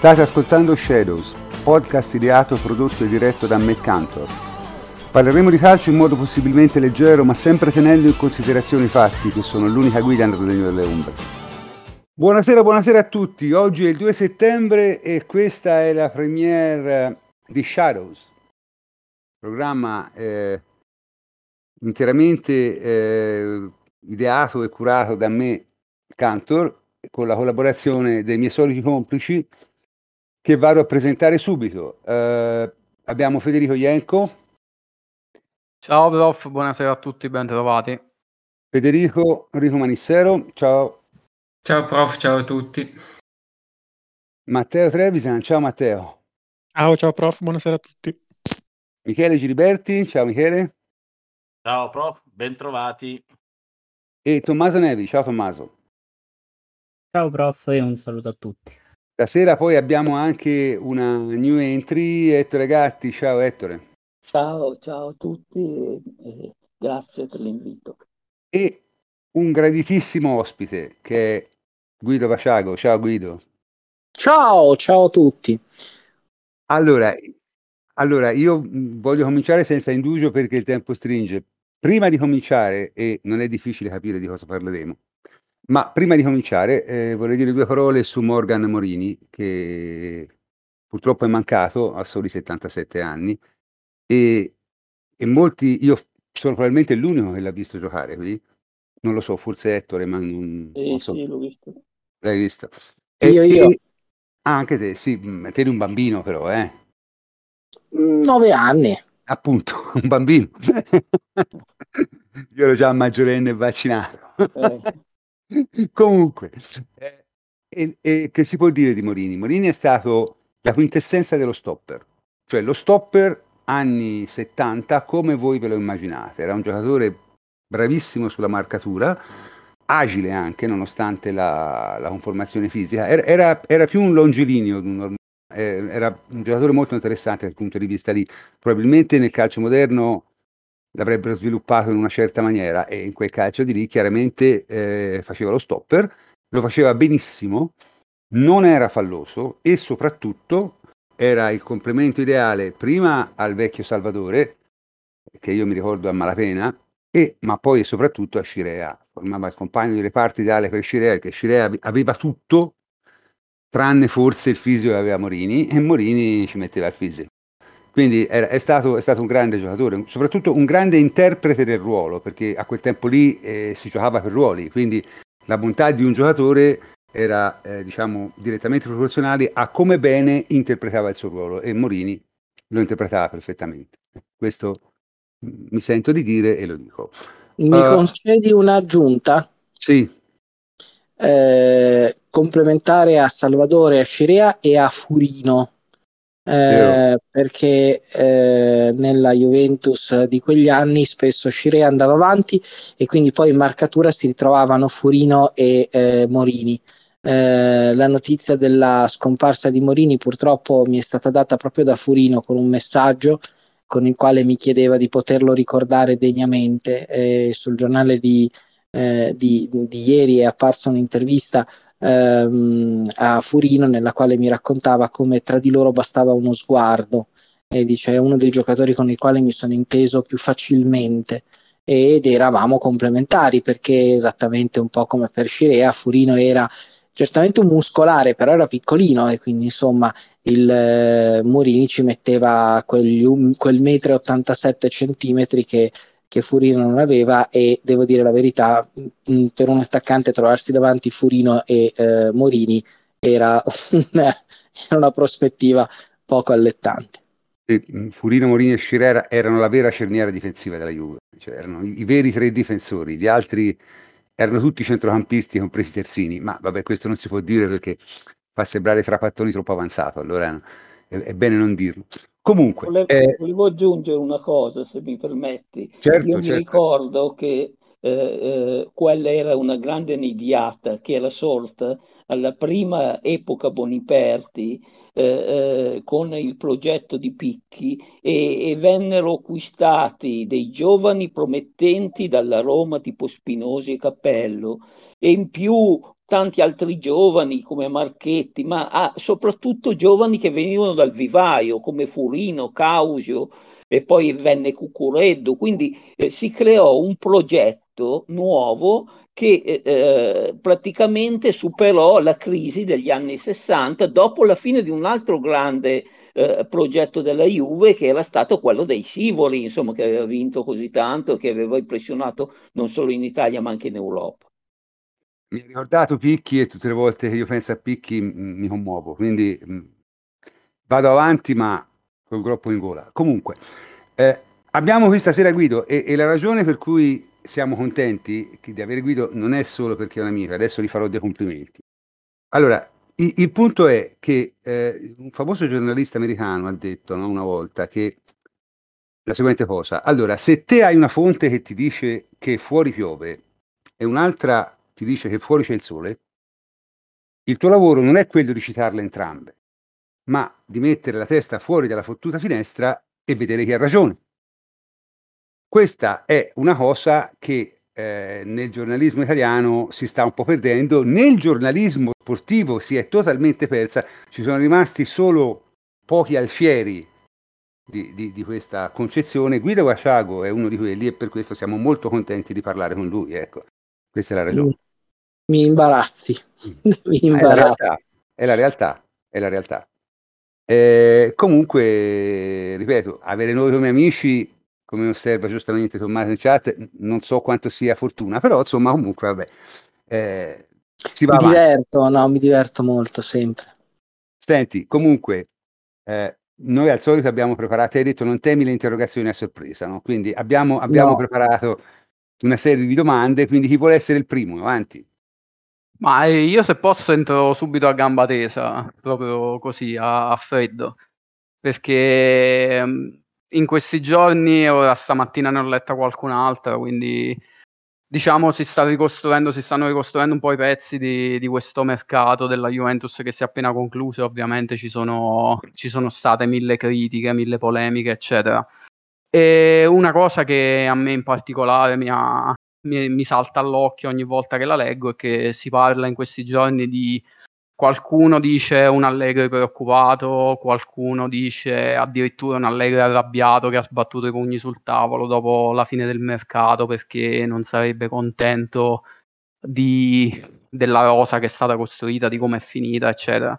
State ascoltando Shadows, podcast ideato, prodotto e diretto da Matt Cantor. Parleremo di calcio in modo possibilmente leggero, ma sempre tenendo in considerazione i fatti, che sono l'unica guida nel regno delle ombre. Buonasera, buonasera a tutti. Oggi è il 2 settembre e questa è la premiere di Shadows, programma eh, interamente eh, ideato e curato da me, Cantor, con la collaborazione dei miei soliti complici che vado a presentare subito. Uh, abbiamo Federico Ienco. Ciao prof, buonasera a tutti, ben trovati. Federico Enrico Manissero, ciao. Ciao prof, ciao a tutti. Matteo Trevisan, ciao Matteo. Ciao, ciao prof, buonasera a tutti. Michele Giliberti, ciao Michele. Ciao prof, ben trovati. E Tommaso Nevi, ciao Tommaso. Ciao prof e un saluto a tutti. Stasera poi abbiamo anche una new entry, Ettore Gatti. Ciao Ettore. Ciao, ciao a tutti e grazie per l'invito. E un graditissimo ospite che è Guido Vasciago. Ciao Guido. Ciao, ciao a tutti. Allora, allora, io voglio cominciare senza indugio perché il tempo stringe. Prima di cominciare, e non è difficile capire di cosa parleremo, ma prima di cominciare, eh, vorrei dire due parole su Morgan Morini, che purtroppo è mancato a soli 77 anni e, e molti, io sono probabilmente l'unico che l'ha visto giocare qui, non lo so, forse Ettore, ma non, eh, non so. Sì, l'ho visto. L'hai visto? E, io, io. E, ah, anche te, sì, mm, te eri un bambino però, eh? Nove anni. Appunto, un bambino. io ero già maggiorenne e vaccinato. Eh. Comunque, eh, e, che si può dire di Morini? Morini è stato la quintessenza dello stopper, cioè lo stopper anni 70 come voi ve lo immaginate. Era un giocatore bravissimo sulla marcatura, agile anche nonostante la, la conformazione fisica, era, era, era, più un longilineo, un, eh, era un giocatore molto interessante dal punto di vista lì. Probabilmente nel calcio moderno l'avrebbero sviluppato in una certa maniera e in quel calcio di lì chiaramente eh, faceva lo stopper, lo faceva benissimo, non era falloso e soprattutto era il complemento ideale prima al vecchio Salvatore, che io mi ricordo a malapena, e, ma poi soprattutto a Scirea. Formava il compagno di reparto ideale per Scirea, perché Scirea aveva tutto, tranne forse il fisico che aveva Morini, e Morini ci metteva il fisico. Quindi è, è, stato, è, stato, un grande giocatore, soprattutto un grande interprete del ruolo, perché a quel tempo lì eh, si giocava per ruoli, quindi la bontà di un giocatore era eh, diciamo, direttamente proporzionale a come bene interpretava il suo ruolo e Morini lo interpretava perfettamente. Questo mi sento di dire e lo dico. Mi uh, concedi un'aggiunta? Sì. Eh, complementare a Salvatore, a Scirea e a Furino eh, perché eh, nella Juventus di quegli anni spesso Scirea andava avanti e quindi poi in marcatura si ritrovavano Furino e eh, Morini. Eh, la notizia della scomparsa di Morini purtroppo mi è stata data proprio da Furino con un messaggio con il quale mi chiedeva di poterlo ricordare degnamente. sul giornale di, eh, di, di ieri è apparsa un'intervista ehm, a Furino nella quale mi raccontava come tra di loro bastava uno sguardo. E dice è uno dei giocatori con il quale mi sono inteso più facilmente. Ed eravamo complementari perché esattamente un po' come per Scirea Furino era certamente un muscolare però era piccolino e quindi insomma il eh, Morini ci metteva quegli, quel metro e 87 centimetri che che Furino non aveva e devo dire la verità, mh, per un attaccante trovarsi davanti Furino e eh, Morini era una, una, prospettiva poco allettante. Furino, Morini e Scirer erano la vera cerniera difensiva della Juve, cioè erano i, i veri tre difensori, gli altri erano tutti centrocampisti, compresi terzini, ma vabbè questo non si può dire perché fa sembrare Trapattoni troppo avanzato, allora è, è bene non dirlo. Comunque, volevo, eh, volevo, aggiungere una cosa, se mi permetti. Certo, Io certo. mi ricordo che eh, eh, quella era una grande nidiata che era sorta alla prima epoca Boniperti eh, eh, con il progetto di Picchi e, e, vennero acquistati dei giovani promettenti dalla Roma tipo Spinosi e Cappello e in più tanti altri giovani come Marchetti, ma ah, soprattutto giovani che venivano dal vivaio come Furino, Causio e poi venne Cucureddo. Quindi eh, si creò un progetto nuovo che eh, eh, praticamente superò la crisi degli anni 60 dopo la fine di un altro grande eh, progetto della Juve che era stato quello dei Sivoli, insomma, che aveva vinto così tanto, che aveva impressionato non solo in Italia ma anche in Europa. Mi ha ricordato Picchi e tutte le volte che io penso a Picchi mi commuovo, quindi mh, vado avanti ma col groppo in gola. Comunque, eh, abbiamo questa sera Guido e, e, la ragione per cui siamo contenti di avere Guido non è solo perché è un amico, adesso gli farò dei complimenti. Allora, il, il punto è che eh, un famoso giornalista americano ha detto no, una volta che la seguente cosa, allora, se te hai una fonte che ti dice che fuori piove e un'altra ti dice che fuori c'è il sole, il tuo lavoro non è quello di citarle entrambe, ma di mettere la testa fuori dalla fottuta finestra e vedere chi ha ragione. Questa è una cosa che eh, nel giornalismo italiano si sta un po' perdendo, nel giornalismo sportivo si è totalmente persa, ci sono rimasti solo pochi alfieri di, di, di questa concezione. Guido Guasciago è uno di quelli e per questo siamo molto contenti di parlare con lui. Ecco, questa è la ragione. Mi imbarazzi, mi imbarazzi. È la realtà, è la realtà. È la realtà. Eh, comunque, ripeto, avere noi come amici, come osserva giustamente Tommaso in chat, non so quanto sia fortuna, però insomma comunque vabbè. Eh, si va mi avanti. diverto, no, mi diverto molto sempre. Senti, comunque, eh, noi al solito abbiamo preparato, hai detto non temi le interrogazioni a sorpresa, no? Quindi abbiamo, abbiamo no. preparato una serie di domande, quindi chi vuole essere il primo? Avanti. Ma eh, io se posso entro subito a gamba tesa, proprio così, a, a freddo, perché ehm, in questi giorni, ora stamattina ne ho letta qualcun'altra, quindi diciamo si sta ricostruendo, si stanno ricostruendo un po' i pezzi di, di questo mercato della Juventus che si è appena concluso, ovviamente ci sono, ci sono state mille critiche, mille polemiche, eccetera. E una cosa che a me in particolare mi ha, mi, mi salta all'occhio ogni volta che la leggo è che si parla in questi giorni di qualcuno dice un Allegri preoccupato, qualcuno dice addirittura un Allegri arrabbiato che ha sbattuto i pugni sul tavolo dopo la fine del mercato perché non sarebbe contento di, della rosa che è stata costruita, di come è finita, eccetera.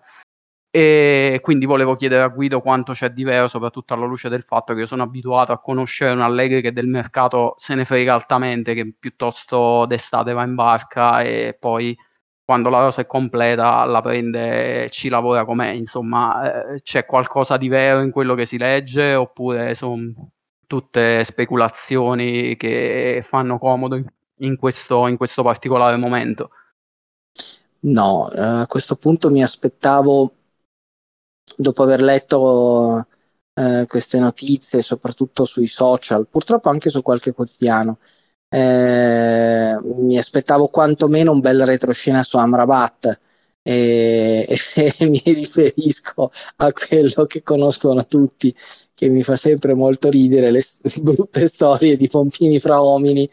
E quindi volevo chiedere a Guido quanto c'è di vero, soprattutto alla luce del fatto che io sono abituato a conoscere un Allegri che del mercato se ne frega altamente, che piuttosto d'estate va in barca e poi quando la rosa è completa la prende e ci lavora com'è. Insomma, eh, c'è qualcosa di vero in quello che si legge oppure sono tutte speculazioni che fanno comodo in, questo, in questo particolare momento? No, a questo punto mi aspettavo dopo aver letto eh, queste notizie, soprattutto sui social, purtroppo anche su qualche quotidiano, eh, mi aspettavo quantomeno un bel retroscena su Amrabat. E, e, e, mi riferisco a quello che conoscono tutti, che mi fa sempre molto ridere, le brutte storie di pompini fra uomini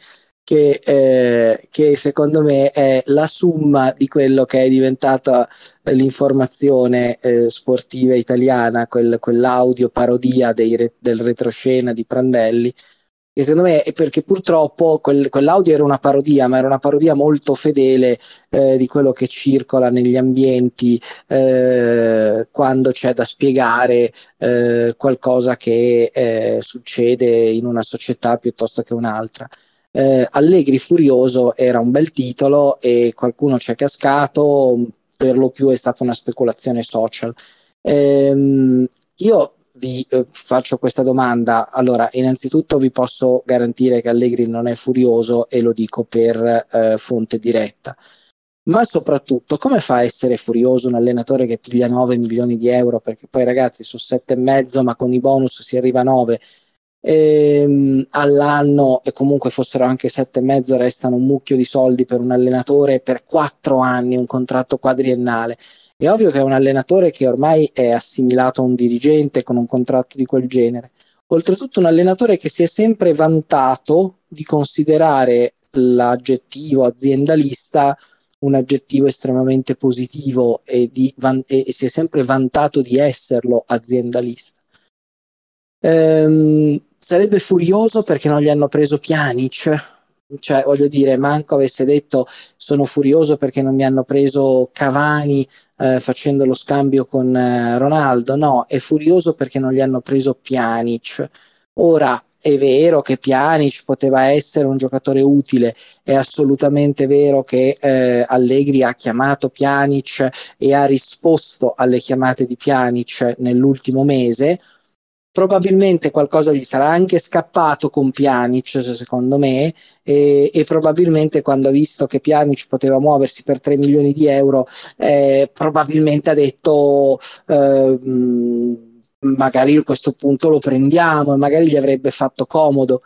che, eh, che, secondo me è la summa di quello che è diventata l'informazione eh, sportiva italiana, quel, quell'audio parodia re, del retroscena di Prandelli. Che secondo me è perché purtroppo quel, quell'audio era una parodia, ma era una parodia molto fedele eh, di quello che circola negli ambienti eh, quando c'è da spiegare eh, qualcosa che eh, succede in una società piuttosto che un'altra eh, Allegri Furioso era un bel titolo e qualcuno ci è cascato, per lo più è stata una speculazione social. Ehm, io vi eh, faccio questa domanda. Allora, innanzitutto vi posso garantire che Allegri non è furioso e lo dico per eh, fonte diretta. Ma soprattutto, come fa a essere furioso un allenatore che piglia 9 milioni di euro? Perché poi ragazzi, su 7,5, ma con i bonus si arriva a 9 ehm, all'anno e comunque fossero anche sette e mezzo restano un mucchio di soldi per un allenatore per quattro anni, un contratto quadriennale. È ovvio che è un allenatore che ormai è assimilato a un dirigente con un contratto di quel genere. Oltretutto un allenatore che si è sempre vantato di considerare l'aggettivo aziendalista un aggettivo estremamente positivo e, di, van- e si è sempre vantato di esserlo aziendalista. Ehm, sarebbe furioso perché non gli hanno preso Pjanic, cioè voglio dire, manco avesse detto sono furioso perché non mi hanno preso Cavani eh, facendo lo scambio con eh, Ronaldo, no, è furioso perché non gli hanno preso Pjanic. Ora è vero che Pjanic poteva essere un giocatore utile, è assolutamente vero che eh, Allegri ha chiamato Pjanic e ha risposto alle chiamate di Pjanic nell'ultimo mese probabilmente qualcosa gli sarà anche scappato con Pjanic secondo me e, e, probabilmente quando ha visto che Pjanic poteva muoversi per 3 milioni di euro eh, probabilmente ha detto eh, magari a questo punto lo prendiamo e magari gli avrebbe fatto comodo.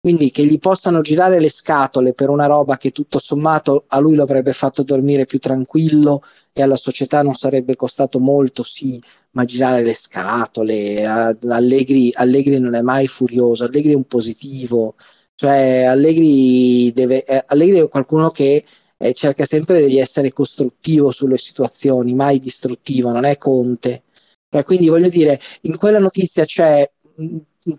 Quindi che gli possano girare le scatole per una roba che tutto sommato a lui lo avrebbe fatto dormire più tranquillo e alla società non sarebbe costato molto, sì, ma girare le scatole. Allegri, Allegri non è mai furioso, Allegri è un positivo, cioè Allegri, deve, eh, Allegri è qualcuno che eh, cerca sempre di essere costruttivo sulle situazioni, mai distruttivo, non è Conte. Cioè, quindi voglio dire, in quella notizia c'è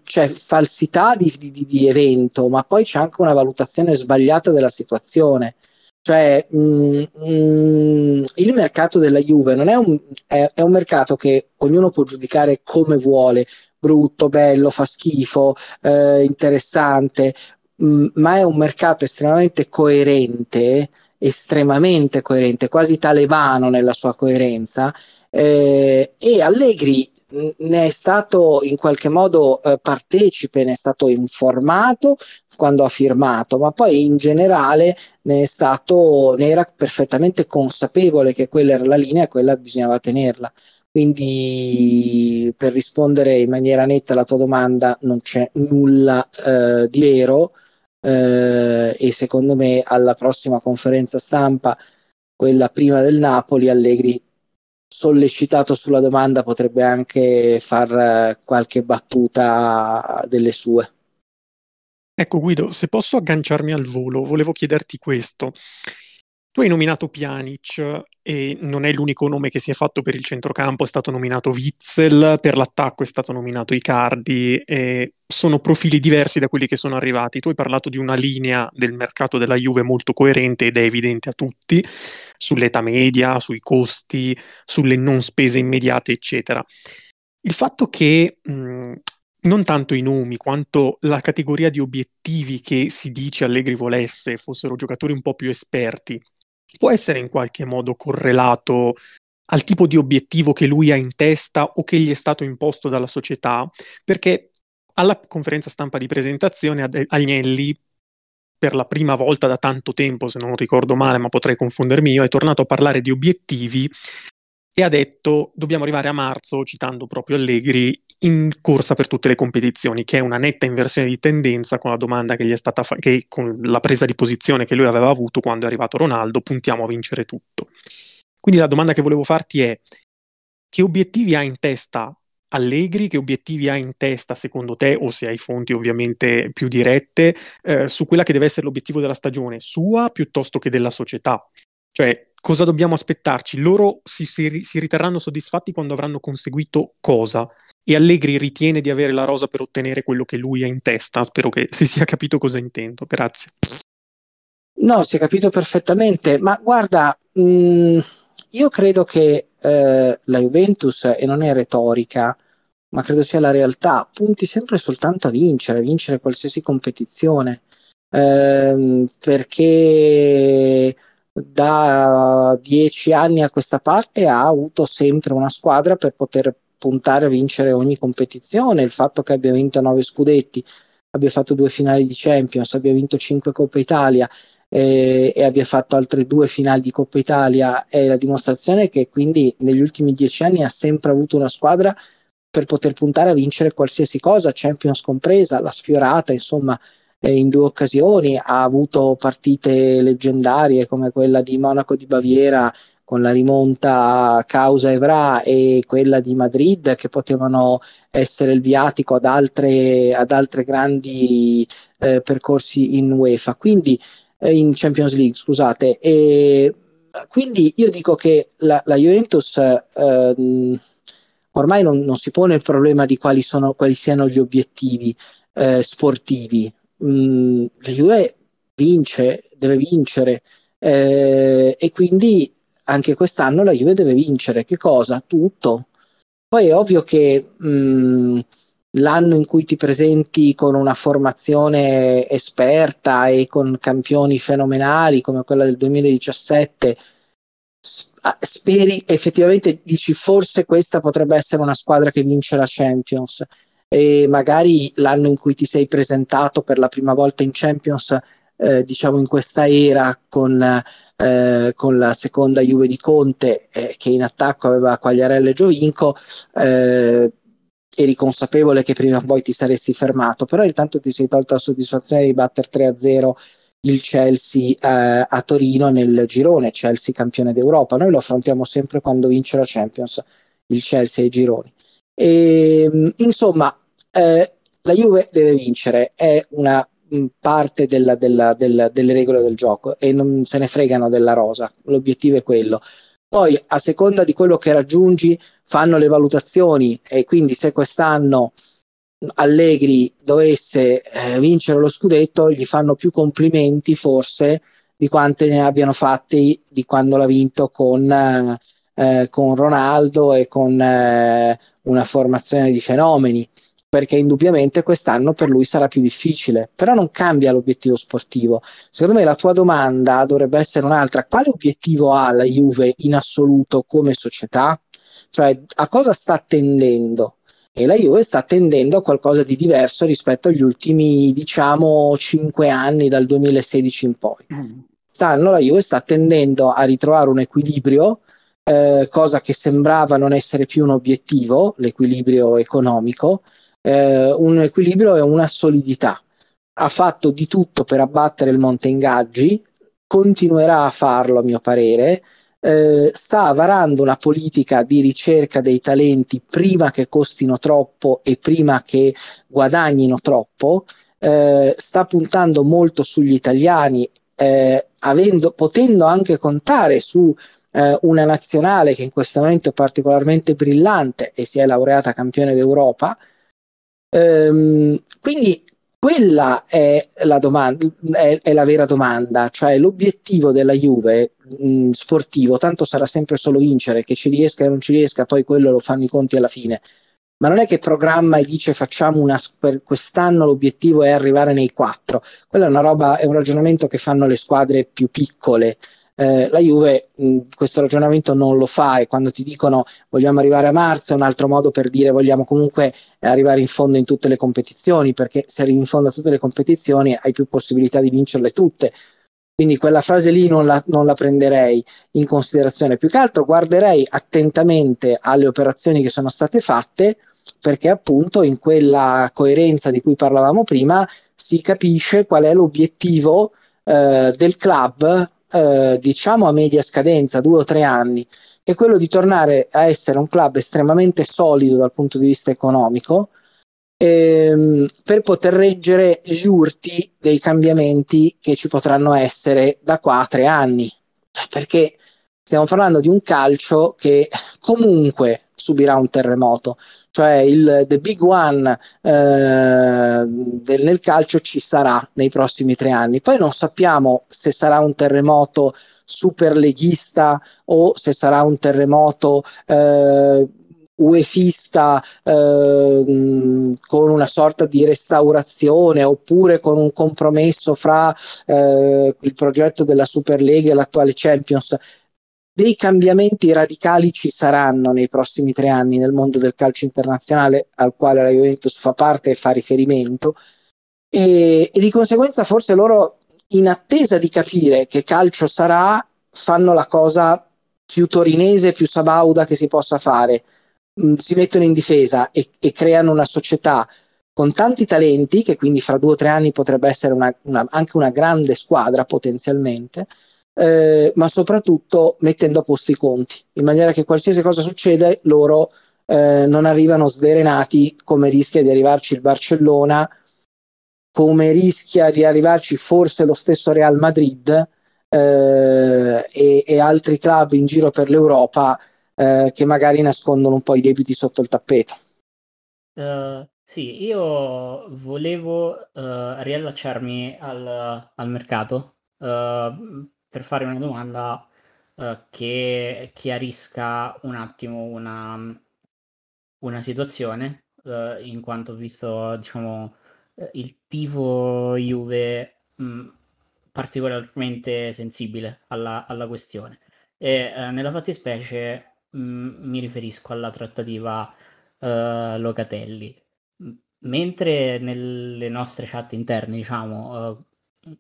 c'è falsità di, di, di, evento, ma poi c'è anche una valutazione sbagliata della situazione. Cioè, mh, mh, il mercato della Juve non è un, è, è un mercato che ognuno può giudicare come vuole, brutto, bello, fa schifo, eh, interessante, mh, mm, ma è un mercato estremamente coerente, estremamente coerente, quasi talebano nella sua coerenza. Eh, e Allegri ne è stato in qualche modo eh, partecipe, ne è stato informato quando ha firmato, ma poi in generale ne, stato, ne era perfettamente consapevole che quella era la linea e quella bisognava tenerla. Quindi per rispondere in maniera netta alla tua domanda non c'è nulla eh, di vero eh, e secondo me alla prossima conferenza stampa, quella prima del Napoli, Allegri sollecitato sulla domanda potrebbe anche far eh, qualche battuta delle sue. Ecco Guido, se posso agganciarmi al volo, volevo chiederti questo. Tu hai nominato Pjanic e non è l'unico nome che si è fatto per il centrocampo, è stato nominato Witzel, per l'attacco è stato nominato Icardi, sono profili diversi da quelli che sono arrivati. Tu hai parlato di una linea del mercato della Juve molto coerente ed è evidente a tutti, sull'età media, sui costi, sulle non spese immediate, eccetera. Il fatto che mh, non tanto i nomi quanto la categoria di obiettivi che si dice Allegri volesse fossero giocatori un po' più esperti può essere in qualche modo correlato al tipo di obiettivo che lui ha in testa o che gli è stato imposto dalla società, perché alla conferenza stampa di presentazione Agnelli, per la prima volta da tanto tempo, se non ricordo male, ma potrei confondermi io, è tornato a parlare di obiettivi e ha detto dobbiamo arrivare a marzo, citando proprio Allegri, in corsa per tutte le competizioni, che è una netta inversione di tendenza con la domanda che gli è stata fatta, che con la presa di posizione che lui aveva avuto quando è arrivato Ronaldo, puntiamo a vincere tutto. Quindi la domanda che volevo farti è che obiettivi ha in testa Allegri, che obiettivi ha in testa secondo te, o se hai fonti ovviamente più dirette, eh, su quella che deve essere l'obiettivo della stagione, sua piuttosto che della società? Cioè, cosa dobbiamo aspettarci? Loro si, si, si riterranno soddisfatti quando avranno conseguito cosa? E Allegri ritiene di avere la rosa per ottenere quello che lui ha in testa. Spero che si sia capito cosa intendo. Grazie. No, si è capito perfettamente, ma guarda, mh, mm, io credo che eh, la Juventus, e non è retorica, ma credo sia la realtà, punti sempre soltanto a vincere, a vincere qualsiasi competizione, eh, perché da dieci anni a questa parte ha avuto sempre una squadra per poter puntare a vincere ogni competizione. Il fatto che abbia vinto nove scudetti, abbia fatto due finali di Champions, abbia vinto cinque Coppa Italia eh, e abbia fatto altre due finali di Coppa Italia è la dimostrazione che quindi negli ultimi dieci anni ha sempre avuto una squadra per poter puntare a vincere qualsiasi cosa, Champions compresa, la sfiorata, insomma eh, in due occasioni, ha avuto partite leggendarie come quella di Monaco di Baviera con la rimonta causa Evra e quella di Madrid che potevano essere il viatico ad altre, ad altre grandi eh, percorsi in UEFA, quindi eh, in Champions League, scusate. E, quindi io dico che la, la Juventus eh, ormai non, non, si pone il problema di quali, sono, quali siano gli obiettivi eh, sportivi. Mm, la Juve vince, deve vincere eh, e quindi anche quest'anno la Juve deve vincere. Che cosa? Tutto. Poi è ovvio che mh, mm, l'anno in cui ti presenti con una formazione esperta e con campioni fenomenali come quella del 2017 ah, speri effettivamente dici forse questa potrebbe essere una squadra che vince la Champions e magari l'anno in cui ti sei presentato per la prima volta in Champions eh, diciamo in questa era con, eh, con, la seconda Juve di Conte eh, che in attacco aveva Quagliarella e Giovinco eh, eri consapevole che prima o poi ti saresti fermato, però intanto ti sei tolto la soddisfazione di battere 3-0 il Chelsea eh, a Torino nel girone, Chelsea campione d'Europa. Noi lo affrontiamo sempre quando vince la Champions, il Chelsea ai gironi. E, ehm, insomma, eh, la Juve deve vincere, è una mh, parte della, della, della, delle regole del gioco e non se ne fregano della rosa, l'obiettivo è quello. Poi, a seconda di quello che raggiungi, fanno le valutazioni e quindi se quest'anno Allegri dovesse eh, vincere lo scudetto, gli fanno più complimenti forse di quante ne abbiano fatti di quando l'ha vinto con, eh, con Ronaldo e con eh, una formazione di fenomeni perché indubbiamente quest'anno per lui sarà più difficile, però non cambia l'obiettivo sportivo. Secondo me la tua domanda dovrebbe essere un'altra, quale obiettivo ha la Juve in assoluto come società? Cioè a cosa sta tendendo? E la Juve sta tendendo a qualcosa di diverso rispetto agli ultimi, diciamo, cinque anni dal 2016 in poi. Stanno, la Juve sta tendendo a ritrovare un equilibrio, eh, cosa che sembrava non essere più un obiettivo, l'equilibrio economico, eh, un equilibrio e una solidità. Ha fatto di tutto per abbattere il monte ingaggi, continuerà a farlo a mio parere, eh, sta varando una politica di ricerca dei talenti prima che costino troppo e prima che guadagnino troppo, eh, sta puntando molto sugli italiani, eh, avendo, potendo anche contare su eh, una nazionale che in questo momento è particolarmente brillante e si è laureata campione d'Europa, Ehm, quindi quella è la, domanda, è, è la vera domanda, cioè l'obiettivo della Juve mh, sportivo, tanto sarà sempre solo vincere, che ci riesca e non ci riesca, poi quello lo fanno i conti alla fine. Ma non è che programma e dice facciamo una per quest'anno l'obiettivo è arrivare nei quattro. Quella è una roba, è un ragionamento che fanno le squadre più piccole eh, la Juve mh, questo ragionamento non lo fa e quando ti dicono vogliamo arrivare a marzo è un altro modo per dire vogliamo comunque arrivare in fondo in tutte le competizioni perché se arrivi in fondo a tutte le competizioni hai più possibilità di vincerle tutte quindi quella frase lì non la, non la, prenderei in considerazione. Più che altro guarderei attentamente alle operazioni che sono state fatte, perché appunto in quella coerenza di cui parlavamo prima si capisce qual è l'obiettivo eh, del club eh, diciamo a media scadenza, due o tre anni, è quello di tornare a essere un club estremamente solido dal punto di vista economico ehm, per poter reggere gli urti dei cambiamenti che ci potranno essere da qua a tre anni. Perché stiamo parlando di un calcio che comunque subirà un terremoto cioè il the big one eh, del, nel calcio ci sarà nei prossimi tre anni. Poi non sappiamo se sarà un terremoto super leghista o se sarà un terremoto eh, uefista eh, con una sorta di restaurazione oppure con un compromesso fra eh, il progetto della Superlega e l'attuale Champions dei cambiamenti radicali ci saranno nei prossimi tre anni nel mondo del calcio internazionale al quale la Juventus fa parte e fa riferimento e, e di conseguenza forse loro in attesa di capire che calcio sarà fanno la cosa più torinese, più sabauda che si possa fare. Mm, si mettono in difesa e, e, creano una società con tanti talenti, che quindi fra due o tre anni potrebbe essere una, una, anche una grande squadra potenzialmente, eh, ma soprattutto mettendo a posto i conti, in maniera che qualsiasi cosa succede loro eh, non arrivano sverenati come rischia di arrivarci il Barcellona, come rischia di arrivarci forse lo stesso Real Madrid eh, e, e, altri club in giro per l'Europa eh, che magari nascondono un po' i debiti sotto il tappeto. Uh, sì, io volevo uh, riallacciarmi al, al mercato uh, per fare una domanda che chiarisca un attimo una, una situazione, in quanto ho visto diciamo, il tifo Juve mh, particolarmente sensibile alla, alla questione. E eh, nella fattispecie mh, mi riferisco alla trattativa eh, Locatelli. Mentre nelle nostre chat interne, diciamo, eh,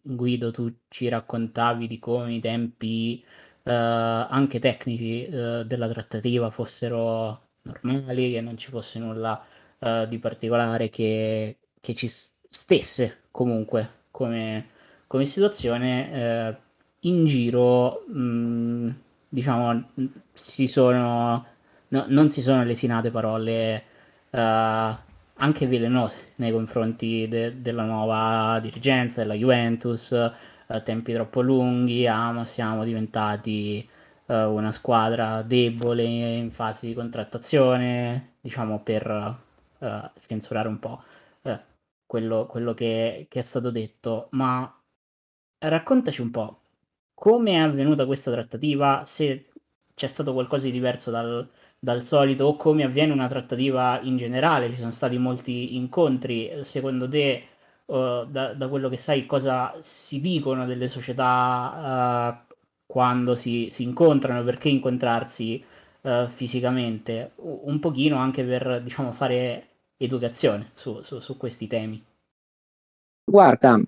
Guido, tu ci raccontavi di come i tempi eh, anche tecnici eh, della trattativa fossero normali, che non ci fosse nulla eh, di particolare che, che ci stesse comunque come come situazione eh, in giro mh, mm, diciamo si sono no, non si sono lesinate parole eh, anche velenose nei confronti de- della nuova dirigenza della Juventus eh, tempi troppo lunghi ah ma siamo diventati eh, una squadra debole in fase di contrattazione diciamo per eh, censurare un po' eh, quello, quello che, che è stato detto. Ma raccontaci un po' come è avvenuta questa trattativa, se c'è stato qualcosa di diverso dal, dal solito o come avviene una trattativa in generale, ci sono stati molti incontri, secondo te uh, da, da, quello che sai cosa si dicono delle società uh, quando si, si, incontrano, perché incontrarsi uh, fisicamente, un pochino anche per diciamo, fare educazione su, su, su questi temi. Guarda,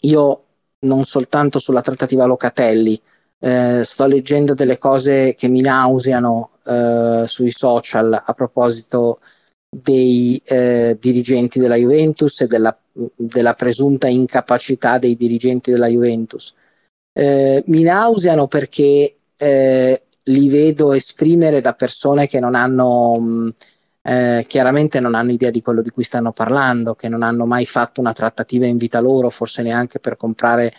io non soltanto sulla trattativa Locatelli, eh, sto leggendo delle cose che mi nauseano eh, sui social a proposito dei eh, dirigenti della Juventus e della, della, presunta incapacità dei dirigenti della Juventus. Eh, mi nauseano perché eh, li vedo esprimere da persone che non hanno mh, eh, chiaramente non hanno idea di quello di cui stanno parlando, che non hanno mai fatto una trattativa in vita loro, forse neanche per comprare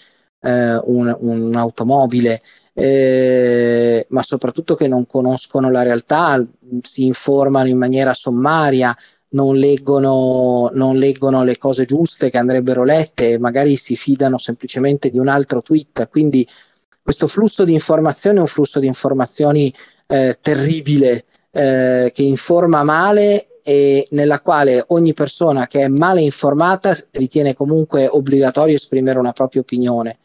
eh, un, un'automobile, eh, ma soprattutto che non conoscono la realtà, si informano in maniera sommaria, non leggono, non leggono le cose giuste che andrebbero lette, magari si fidano semplicemente di un altro tweet. Quindi questo flusso di informazioni è un flusso di informazioni eh, terribile eh, che informa male e nella quale ogni persona che è male informata ritiene comunque obbligatorio esprimere una propria opinione.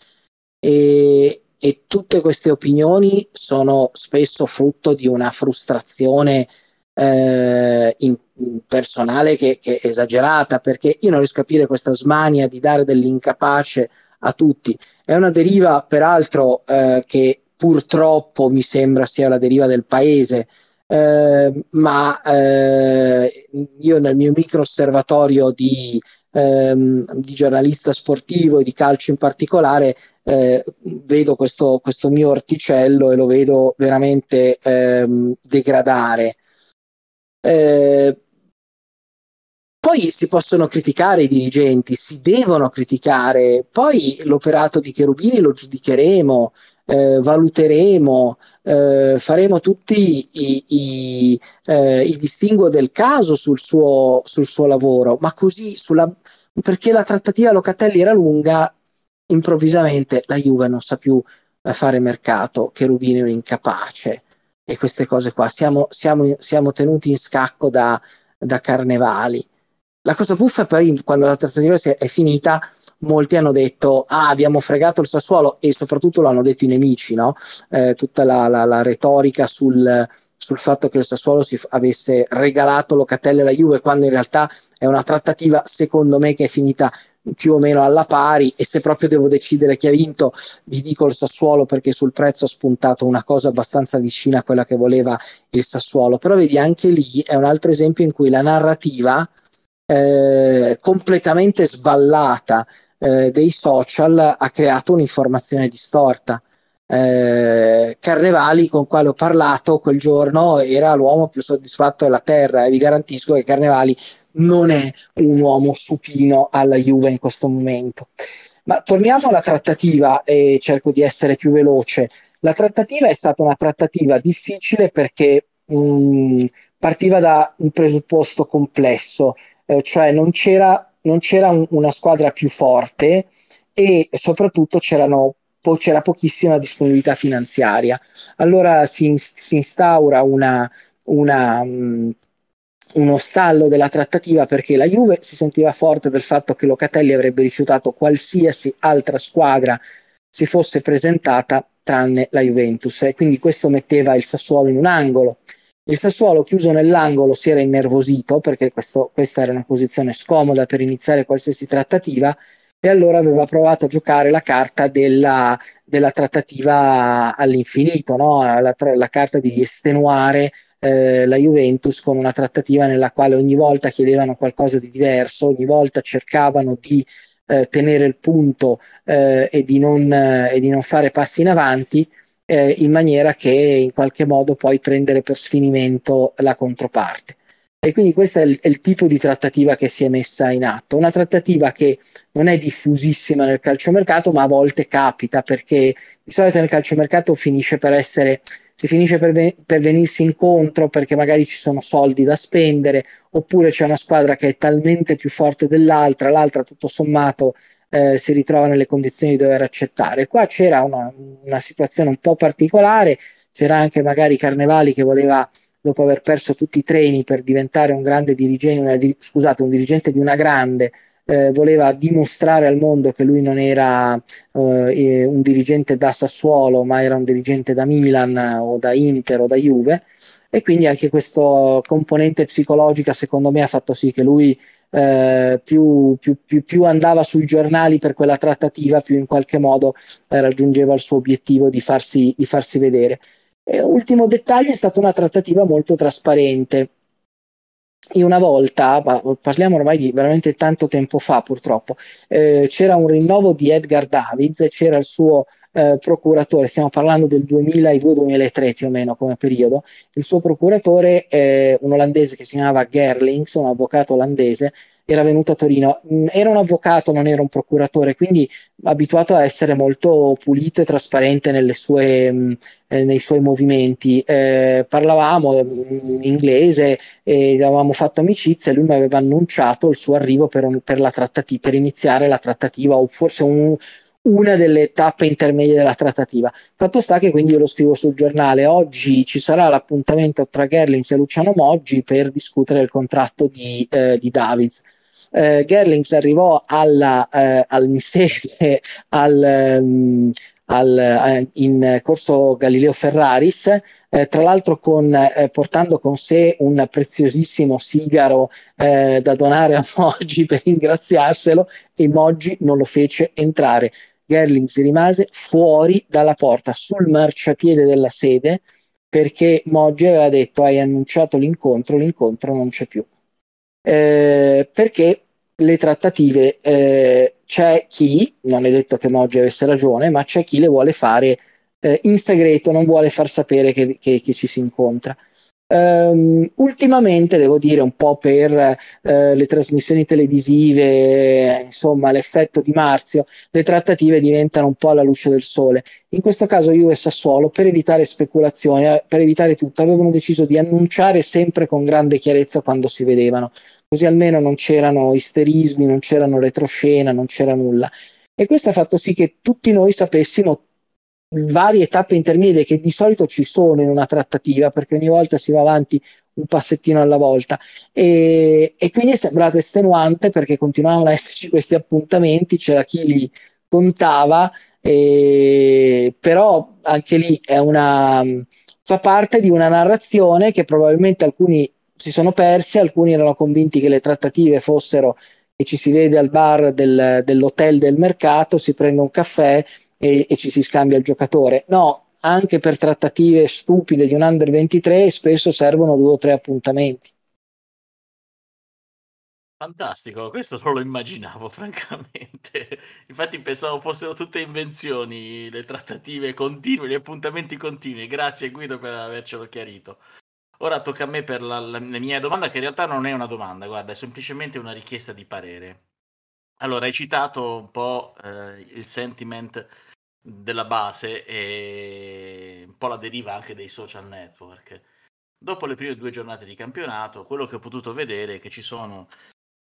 E, e tutte queste opinioni sono spesso frutto di una frustrazione eh, in, personale che, che, è esagerata, perché io non riesco a capire questa smania di dare dell'incapace a tutti. È una deriva, peraltro, eh, che purtroppo mi sembra sia la deriva del paese, eh, ma eh, io nel mio micro osservatorio di, ehm, di, giornalista sportivo e di calcio in particolare eh, vedo questo, questo, mio orticello e lo vedo veramente ehm, degradare. Eh, poi si possono criticare i dirigenti, si devono criticare, poi l'operato di Cherubini lo giudicheremo, eh, valuteremo, eh, faremo tutti i, i, eh, i, distinguo del caso sul suo, sul suo lavoro, ma così sulla, perché la trattativa Locatelli era lunga, improvvisamente la Juve non sa più eh, fare mercato, Cherubini è un incapace. E queste cose qua, siamo, siamo, siamo tenuti in scacco da, da Carnevali. La cosa buffa poi quando la trattativa è finita molti hanno detto ah abbiamo fregato il Sassuolo e soprattutto lo hanno detto i nemici, no? eh, tutta la, la, la retorica sul, sul, fatto che il Sassuolo si f- avesse regalato Locatelli alla Juve quando in realtà è una trattativa secondo me che è finita più o meno alla pari e se proprio devo decidere chi ha vinto vi dico il Sassuolo perché sul prezzo ha spuntato una cosa abbastanza vicina a quella che voleva il Sassuolo però vedi anche lì è un altro esempio in cui la narrativa eh, completamente sballata eh, dei social ha creato un'informazione distorta. Eh, Carnevali con quale ho parlato quel giorno era l'uomo più soddisfatto della terra e vi garantisco che Carnevali non è un uomo supino alla Juve in questo momento. Ma torniamo alla trattativa e cerco di essere più veloce. La trattativa è stata una trattativa difficile perché mh, mm, partiva da un presupposto complesso, eh, cioè non c'era, non c'era un, una squadra più forte e soprattutto po- c'era pochissima disponibilità finanziaria. Allora si, in- si instaura una, una, um, uno stallo della trattativa perché la Juve si sentiva forte del fatto che Locatelli avrebbe rifiutato qualsiasi altra squadra si fosse presentata tranne la Juventus e quindi questo metteva il Sassuolo in un angolo. Il Sassuolo chiuso nell'angolo si era innervosito perché questo, questa era una posizione scomoda per iniziare qualsiasi trattativa e allora aveva provato a giocare la carta della, della trattativa all'infinito, no? la, la, carta di estenuare eh, la Juventus con una trattativa nella quale ogni volta chiedevano qualcosa di diverso, ogni volta cercavano di eh, tenere il punto eh, e, di non, eh, e, di non, fare passi in avanti eh, in maniera che in qualche modo poi prendere per sfinimento la controparte. E quindi questo è il, è il, tipo di trattativa che si è messa in atto. Una trattativa che non è diffusissima nel calciomercato, ma a volte capita perché di solito nel calciomercato finisce per essere, si finisce per, ven- per venirsi incontro perché magari ci sono soldi da spendere, oppure c'è una squadra che è talmente più forte dell'altra, l'altra tutto sommato eh, si ritrova nelle condizioni di dover accettare. Qua c'era una, una situazione un po' particolare, c'era anche magari Carnevali che voleva dopo aver perso tutti i treni per diventare un grande dirigente, una, scusate, un dirigente di una grande, eh, voleva dimostrare al mondo che lui non era eh, un dirigente da Sassuolo, ma era un dirigente da Milan o da Inter o da Juve e quindi anche questa componente psicologica secondo me ha fatto sì che lui eh, più, più, più, più, andava sui giornali per quella trattativa, più in qualche modo eh, raggiungeva il suo obiettivo di farsi, di farsi vedere. E ultimo dettaglio, è stata una trattativa molto trasparente. E una volta, parliamo ormai di veramente tanto tempo fa purtroppo, eh, c'era un rinnovo di Edgar Davids c'era il suo eh, procuratore, stiamo parlando del 2002-2003 più o meno come periodo, il suo procuratore, eh, un olandese che si chiamava Gerlings, un avvocato olandese, era venuto a Torino. Mm, era un avvocato, non era un procuratore, quindi abituato a essere molto pulito e trasparente sue, mm, eh, nei suoi movimenti. Eh, parlavamo in inglese e avevamo fatto amicizia e lui mi aveva annunciato il suo arrivo per, un, per, trattati- per iniziare la trattativa o forse un, una delle tappe intermedie della trattativa. Fatto sta che quindi io lo scrivo sul giornale. Oggi ci sarà l'appuntamento tra Gerlings e Luciano Moggi per discutere il contratto di, eh, di Davids eh, Gerlings arrivò alla, eh, al, in sede al, um, al, eh, in corso Galileo Ferraris, eh, tra l'altro con, eh, portando con sé un preziosissimo sigaro eh, da donare a Moggi per ringraziarselo e Moggi non lo fece entrare. Gerlings rimase fuori dalla porta sul marciapiede della sede perché Moggi aveva detto hai annunciato l'incontro, l'incontro non c'è più eh, perché le trattative eh, c'è chi, non è detto che Moggi avesse ragione, ma c'è chi le vuole fare eh, in segreto, non vuole far sapere che, che, che ci si incontra. Um, ultimamente, devo dire, un po' per uh, le trasmissioni televisive, insomma, l'effetto di Marzio, le trattative diventano un po' alla luce del sole. In questo caso Juve e Sassuolo, per evitare speculazioni, eh, per evitare tutto, avevano deciso di annunciare sempre con grande chiarezza quando si vedevano, così almeno non c'erano isterismi, non c'erano retroscena, non c'era nulla. E questo ha fatto sì che tutti noi sapessimo varie tappe intermedie che di solito ci sono in una trattativa perché ogni volta si va avanti un passettino alla volta. E, e quindi è sembrato estenuante perché continuavano ad esserci questi appuntamenti c'era chi li contava e, però anche lì è una fa parte di una narrazione che probabilmente alcuni si sono persi alcuni erano convinti che le trattative fossero che ci si vede al bar del, dell'hotel del mercato si prende un caffè e, e ci si scambia il giocatore. No, anche per trattative stupide di un under 23 spesso servono due o tre appuntamenti. Fantastico, questo non lo immaginavo francamente. Infatti pensavo fossero tutte invenzioni, le trattative continue, gli appuntamenti continui. Grazie Guido per avercelo chiarito. Ora tocca a me per la, la, la mia domanda, che in realtà non è una domanda, guarda, è semplicemente una richiesta di parere. Allora, hai citato un po' eh, il sentiment della base e un po' la deriva anche dei social network. Dopo le prime due giornate di campionato, quello che ho potuto vedere è che ci sono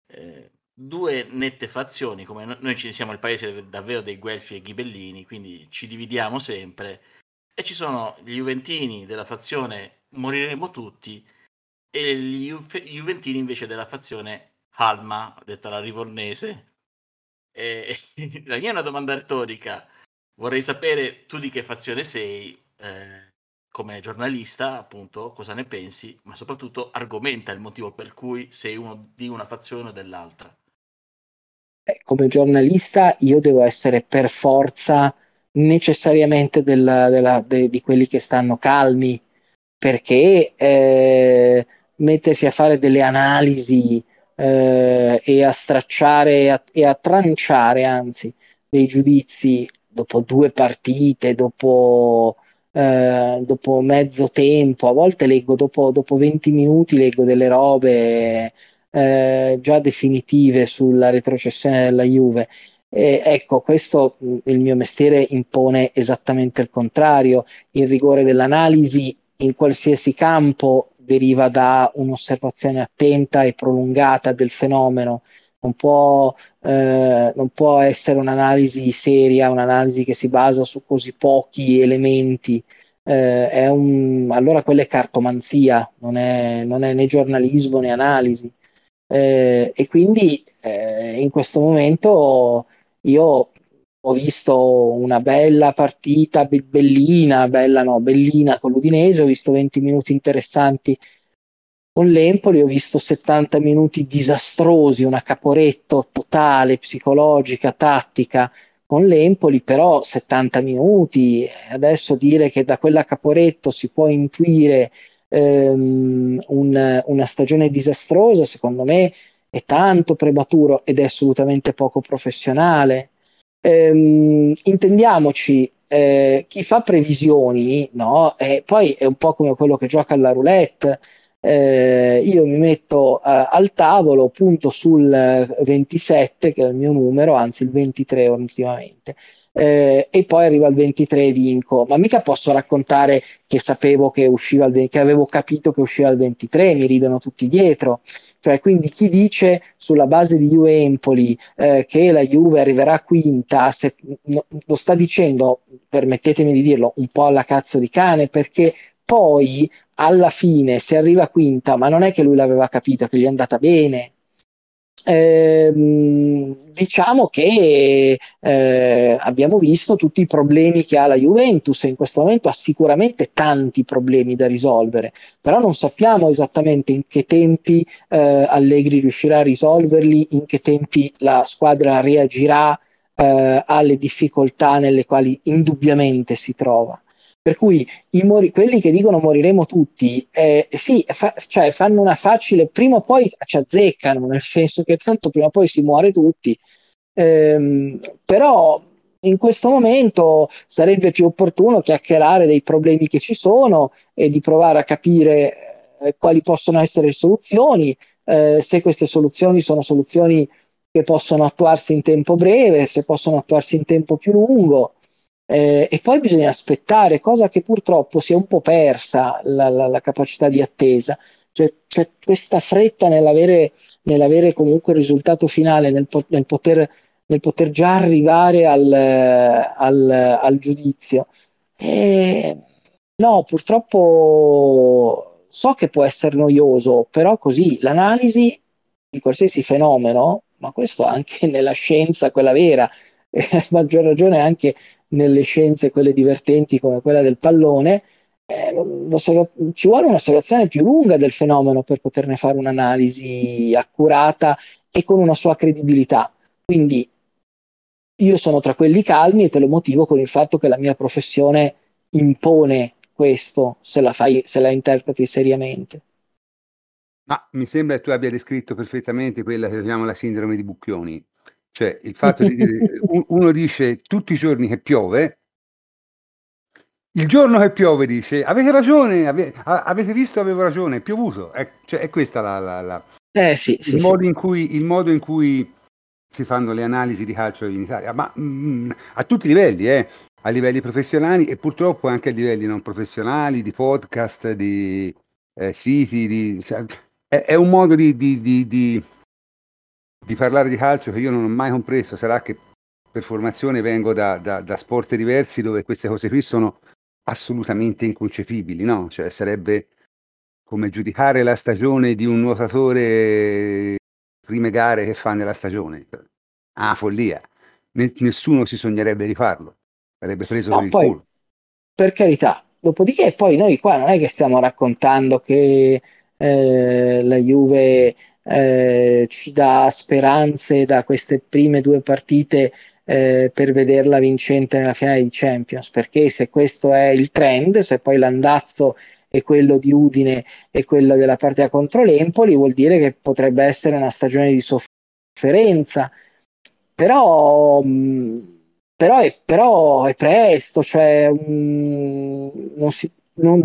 eh, due nette fazioni, come no- noi ci siamo il paese davvero dei guelfi e ghibellini, quindi ci dividiamo sempre, e ci sono gli juventini della fazione moriremo tutti e gli Juve- juventini invece della fazione Halma, detta la rivornese. E la mia è una domanda retorica. Vorrei sapere tu di che fazione sei, eh, come giornalista, appunto, cosa ne pensi, ma soprattutto argomenta il motivo per cui sei uno di una fazione o dell'altra. Eh, come giornalista io devo essere per forza necessariamente della, della, de, di quelli che stanno calmi, perché eh, mettersi a fare delle analisi eh, e a stracciare e a, e a tranciare, anzi, dei giudizi dopo due partite, dopo, eh, dopo mezzo tempo, a volte leggo dopo, dopo 20 minuti leggo delle robe eh, già definitive sulla retrocessione della Juve. Eh, ecco, questo il mio mestiere impone esattamente il contrario, il rigore dell'analisi in qualsiasi campo deriva da un'osservazione attenta e prolungata del fenomeno, non può, eh, non può essere un'analisi seria, un'analisi che si basa su così pochi elementi. Eh, un, allora quella è cartomanzia, non è, non è né giornalismo né analisi. Eh, e quindi eh, in questo momento io ho visto una bella partita, bellina, bella no, bellina con l'Udinese, ho visto 20 minuti interessanti con l'Empoli, ho visto 70 minuti disastrosi, una caporetto totale, psicologica, tattica con l'Empoli, però 70 minuti, adesso dire che da quella caporetto si può intuire ehm, un, una stagione disastrosa, secondo me è tanto prematuro ed è assolutamente poco professionale ehm, intendiamoci, eh, chi fa previsioni, no? E poi è un po' come quello che gioca alla roulette. Eh, io mi metto eh, al tavolo, punto sul 27, che è il mio numero, anzi il 23 ultimamente, eh, e poi arrivo al 23 e vinco. Ma mica posso raccontare che sapevo che usciva il che avevo capito che usciva il 23, mi ridono tutti dietro. Cioè, quindi chi dice sulla base di Juve Empoli eh, che la Juve arriverà quinta, se, no, lo sta dicendo, permettetemi di dirlo, un po' alla cazzo di cane, perché poi alla fine si arriva quinta, ma non è che lui l'aveva capito, che gli è andata bene, Ehm, diciamo che eh, abbiamo visto tutti i problemi che ha la Juventus e in questo momento ha sicuramente tanti problemi da risolvere, però non sappiamo esattamente in che tempi eh, Allegri riuscirà a risolverli, in che tempi la squadra reagirà eh, alle difficoltà nelle quali indubbiamente si trova. Per cui mori- quelli che dicono moriremo tutti, eh, sì, fa- cioè fanno una facile, prima o poi ci azzeccano, nel senso che tanto prima o poi si muore tutti, ehm, però in questo momento sarebbe più opportuno chiacchierare dei problemi che ci sono e di provare a capire eh, quali possono essere le soluzioni, eh, se queste soluzioni sono soluzioni che possono attuarsi in tempo breve, se possono attuarsi in tempo più lungo. Eh, e poi bisogna aspettare, cosa che purtroppo si è un po' persa la, la, la capacità di attesa. Cioè, c'è questa fretta nell'avere, nell'avere comunque il risultato finale, nel, nel, poter, nel poter, già arrivare al, al, al giudizio. E, no, purtroppo so che può essere noioso, però così l'analisi di qualsiasi fenomeno, ma questo anche nella scienza, quella vera, a maggior ragione anche nelle scienze, quelle divertenti come quella del pallone, eh, ci vuole un'osservazione più lunga del fenomeno per poterne fare un'analisi accurata e con una sua credibilità. Quindi io sono tra quelli calmi e te lo motivo con il fatto che la mia professione impone questo se la, fai, se la interpreti seriamente. Ma mi sembra che tu abbia descritto perfettamente quella che chiamiamo la sindrome di Bucchioni, cioè il fatto di dire, uno dice tutti i giorni che piove il giorno che piove dice avete ragione, ave- avete visto, avevo ragione, è piovuto. È, cioè, è questa la, la, la eh, sì, il, sì, modo sì. In cui, il modo in cui si fanno le analisi di calcio in Italia, ma mh, mm, a tutti i livelli, eh, a livelli professionali e purtroppo anche a livelli non professionali, di podcast, di eh, siti, di, cioè, è, è, un modo di, di, di, di, parlare di calcio che io non ho mai compreso, sarà che per formazione vengo da, da, da sport diversi dove queste cose qui sono assolutamente inconcepibili, no? Cioè sarebbe come giudicare la stagione di un nuotatore prime gare che fa nella stagione. Ah, follia. nessuno si sognerebbe di farlo. Sarebbe preso no, per il poi, culo. Per carità. Dopodiché poi noi qua non è che stiamo raccontando che eh, la Juve eh, ci dà speranze da queste prime due partite eh, per vederla vincente nella finale di Champions, perché se questo è il trend, se poi l'andazzo è quello di Udine e quello della partita contro l'Empoli, vuol dire che potrebbe essere una stagione di sofferenza. Però, mm, però, è, però è presto, cioè, um, non, si, non,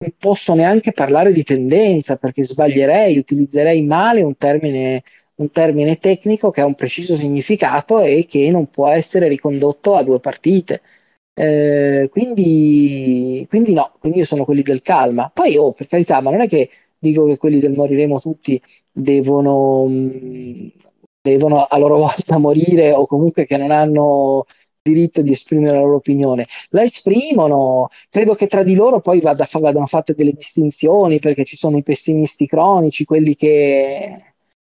non posso neanche parlare di tendenza perché sbaglierei, utilizzerei male un termine un termine tecnico che ha un preciso significato e che non può essere ricondotto a due partite. Eh, quindi, quindi no, quindi io sono quelli del calma. Poi, oh, per carità, ma non è che dico che quelli del moriremo tutti devono, mm, devono a loro volta morire o comunque che non hanno diritto di esprimere la loro opinione. La esprimono, credo che tra di loro poi vada, vadano fatte delle distinzioni perché ci sono i pessimisti cronici, quelli che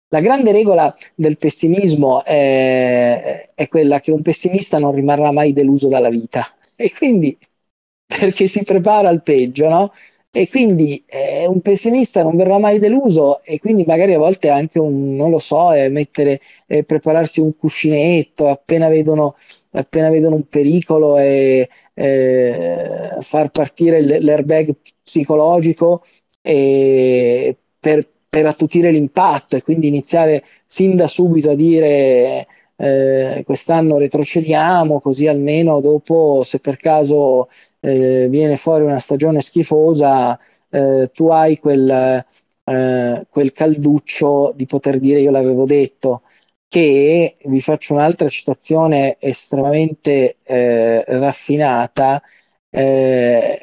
la grande regola del pessimismo è, è, quella che un pessimista non rimarrà mai deluso dalla vita e quindi perché si prepara al peggio, no? E quindi eh, un pessimista non verrà mai deluso e quindi magari a volte anche un, non lo so, è mettere, eh, prepararsi un cuscinetto appena vedono, appena vedono un pericolo e eh, far partire l'airbag psicologico per per attutire l'impatto e quindi iniziare fin da subito a dire eh, quest'anno retrocediamo così almeno dopo se per caso eh, viene fuori una stagione schifosa eh, tu hai quel, eh, quel calduccio di poter dire io l'avevo detto che vi faccio un'altra citazione estremamente eh, raffinata eh,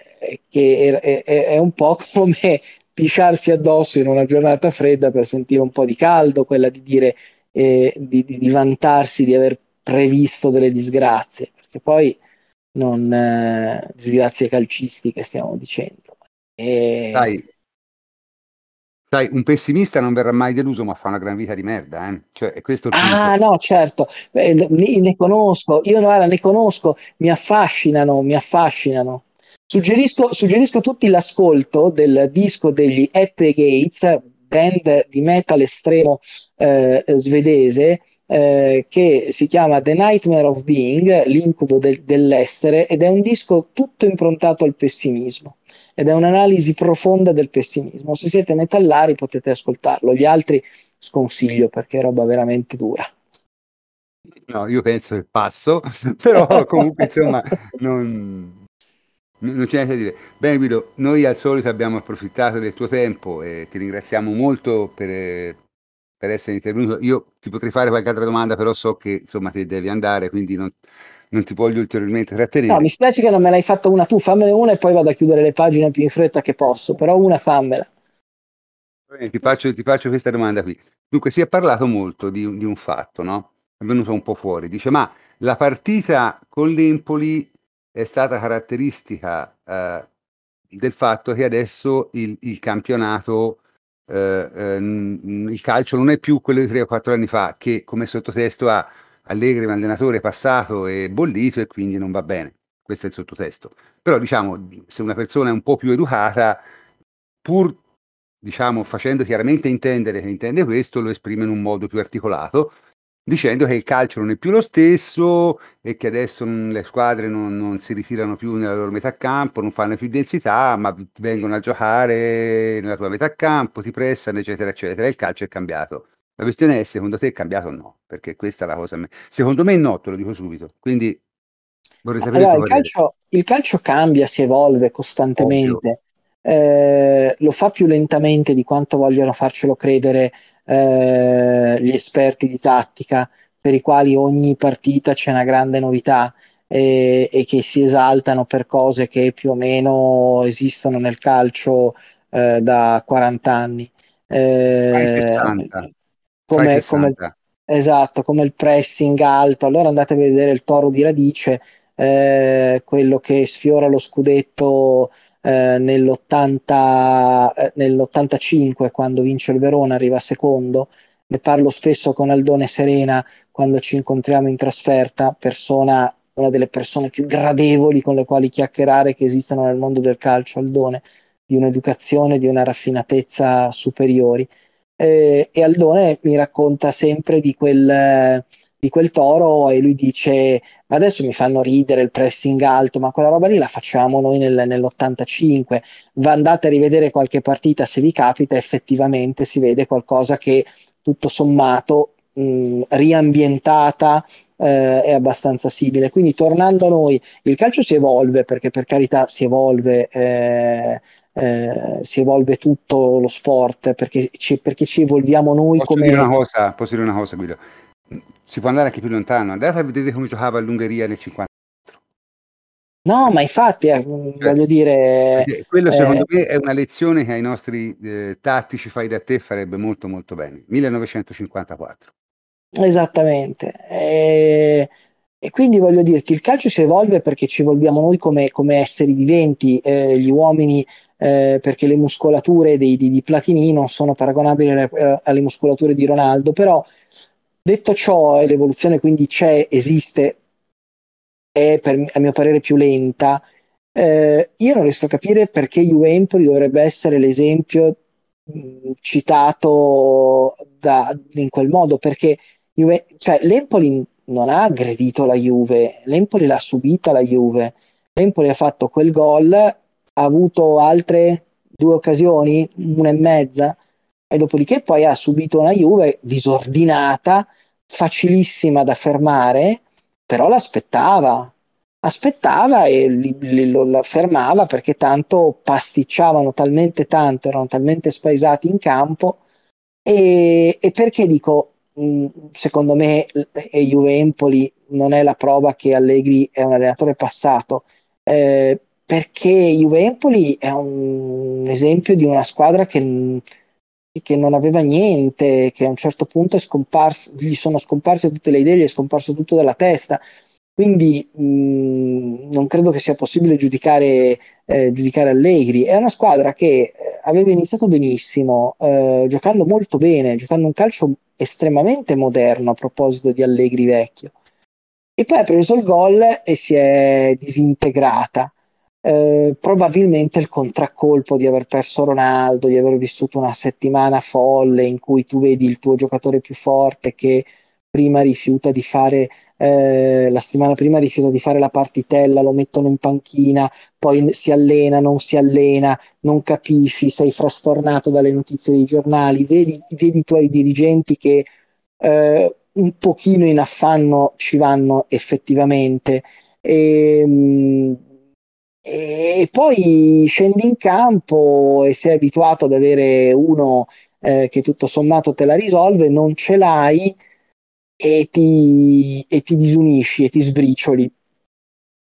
che è, è, è, un po' come pisciarsi addosso in una giornata fredda per sentire un po' di caldo, quella di dire eh, di, di, di, vantarsi di aver previsto delle disgrazie, perché poi non eh, disgrazie calcistiche stiamo dicendo. E... Sai, sai, un pessimista non verrà mai deluso, ma fa una gran vita di merda. Eh? Cioè, è questo il ah, punto. no, certo, Beh, ne, ne conosco, io no, ne conosco, mi affascinano, mi affascinano. Suggerisco, suggerisco a tutti l'ascolto del disco degli At the Gates, band di metal estremo eh, svedese, eh, che si chiama The Nightmare of Being, l'incubo del, dell'essere, ed è un disco tutto improntato al pessimismo ed è un'analisi profonda del pessimismo. Se siete metallari potete ascoltarlo, gli altri sconsiglio perché è roba veramente dura. No, io penso che passo, però comunque insomma non, non c'è niente da dire. Bene Guido, noi al solito abbiamo approfittato del tuo tempo e ti ringraziamo molto per, per essere intervenuto. Io ti potrei fare qualche altra domanda, però so che insomma te devi andare, quindi non, non ti voglio ulteriormente trattenere. No, mi spiace che non me l'hai fatta una tu, fammene una e poi vado a chiudere le pagine più in fretta che posso, però una fammela. Bene, ti, faccio, ti faccio questa domanda qui. Dunque, si è parlato molto di, di un fatto, no? È venuto un po' fuori. Dice, ma la partita con l'Empoli è stata caratteristica eh, del fatto che adesso il, il campionato, eh, eh, il calcio non è più quello di 3 o 4 anni fa, che come sottotesto ha Allegri, un allenatore passato e bollito e quindi non va bene. Questo è il sottotesto. Però diciamo, se una persona è un po' più educata, pur diciamo, facendo chiaramente intendere che intende questo, lo esprime in un modo più articolato, dicendo che il calcio non è più lo stesso e che adesso le squadre non, non, si ritirano più nella loro metà campo, non fanno più densità, ma vengono a giocare nella tua metà campo, ti pressano, eccetera, eccetera. Il calcio è cambiato. La questione è secondo te è cambiato o no? Perché questa è la cosa. Secondo me no, te lo dico subito. Quindi Vorrei sapere Allora, il calcio, il calcio cambia, si evolve costantemente, Eh, lo fa più lentamente di quanto vogliono farcelo credere eh, gli esperti di tattica, per i quali ogni partita c'è una grande novità e, e che si esaltano per cose che più o meno esistono nel calcio eh, da 40 anni. Eh, 60. Fai come, come, 60. esatto, come il pressing alto. Allora andate a vedere il toro di Radice, eh, quello che sfiora lo scudetto eh, nell'80, eh, nell'85 quando vince il Verona, arriva secondo. Ne parlo spesso con Aldone Serena quando ci incontriamo in trasferta, persona, una delle persone più gradevoli con le quali chiacchierare che esistono nel mondo del calcio, Aldone, di un'educazione, di una raffinatezza superiori. Eh, e Aldone mi racconta sempre di quel, di quel toro e lui dice ma adesso mi fanno ridere il pressing alto ma quella roba lì la facciamo noi nel, nell'85 va andate a rivedere qualche partita se vi capita effettivamente si vede qualcosa che tutto sommato mh, riambientata eh, è abbastanza simile. Quindi tornando a noi il calcio si evolve perché per carità si evolve eh, eh, si evolve tutto lo sport perché ci, perché ci evolviamo noi Posso come dire una cosa, posso dire una cosa, Guido? Si può andare anche più lontano. Andate a vedere come giocava l'Ungheria nel 50. no ma infatti eh, voglio dire quello eh, secondo me è una lezione che ai nostri eh, tattici fai da te farebbe molto molto bene. 1954. Esattamente. E, e quindi voglio dirti, il calcio si evolve perché ci evolviamo noi come, come esseri viventi, eh, gli uomini, eh, perché le muscolature dei, di, di Platini non sono paragonabili alle, eh, alle muscolature di Ronaldo, però detto ciò, l'evoluzione quindi c'è, esiste, è per, a mio parere più lenta, eh, io non riesco a capire perché Juve Empoli dovrebbe essere l'esempio mh, citato da, in quel modo, perché Juve, cioè, l'Empoli non ha aggredito la Juve, l'Empoli l'ha subita la Juve, l'Empoli ha fatto quel gol, ha avuto altre due occasioni, una e mezza, e dopodiché poi ha subito una Juve disordinata, facilissima da fermare, però l'aspettava, aspettava e li, li, lo, fermava perché tanto pasticciavano talmente tanto, erano talmente spaesati in campo. E, e perché dico mh, secondo me e Juve Empoli non è la prova che Allegri è un allenatore passato eh, perché Juve Empoli è un esempio di una squadra che che non aveva niente, che a un certo punto scomparso, gli sono scomparse tutte le idee, gli è scomparso tutto dalla testa. Quindi mh, non credo che sia possibile giudicare, eh, giudicare Allegri. È una squadra che eh, aveva iniziato benissimo, eh, giocando molto bene, giocando un calcio estremamente moderno a proposito di Allegri vecchio. E poi ha preso il gol e si è disintegrata. Eh, probabilmente il contraccolpo di aver perso Ronaldo, di aver vissuto una settimana folle in cui tu vedi il tuo giocatore più forte che prima rifiuta di fare eh, la settimana prima rifiuta di fare la partitella, lo mettono in panchina, poi si allena, non si allena, non capisci, sei frastornato dalle notizie dei giornali, vedi, vedi i tuoi dirigenti che eh, un pochino in affanno ci vanno effettivamente. E, mh, e poi scendi in campo e sei abituato ad avere uno eh, che tutto sommato te la risolve, non ce l'hai e ti, e ti disunisci e ti sbricioli.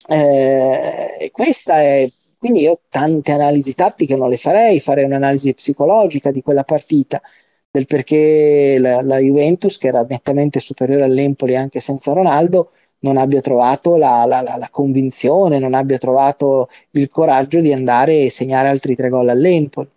Eh, questa è quindi io tante analisi tattiche non le farei, farei un'analisi psicologica di quella partita, del perché la, la Juventus, che era nettamente superiore all'Empoli anche senza Ronaldo, non abbia trovato la, la, la, la, convinzione, non abbia trovato il coraggio di andare e segnare altri tre gol all'Empoli.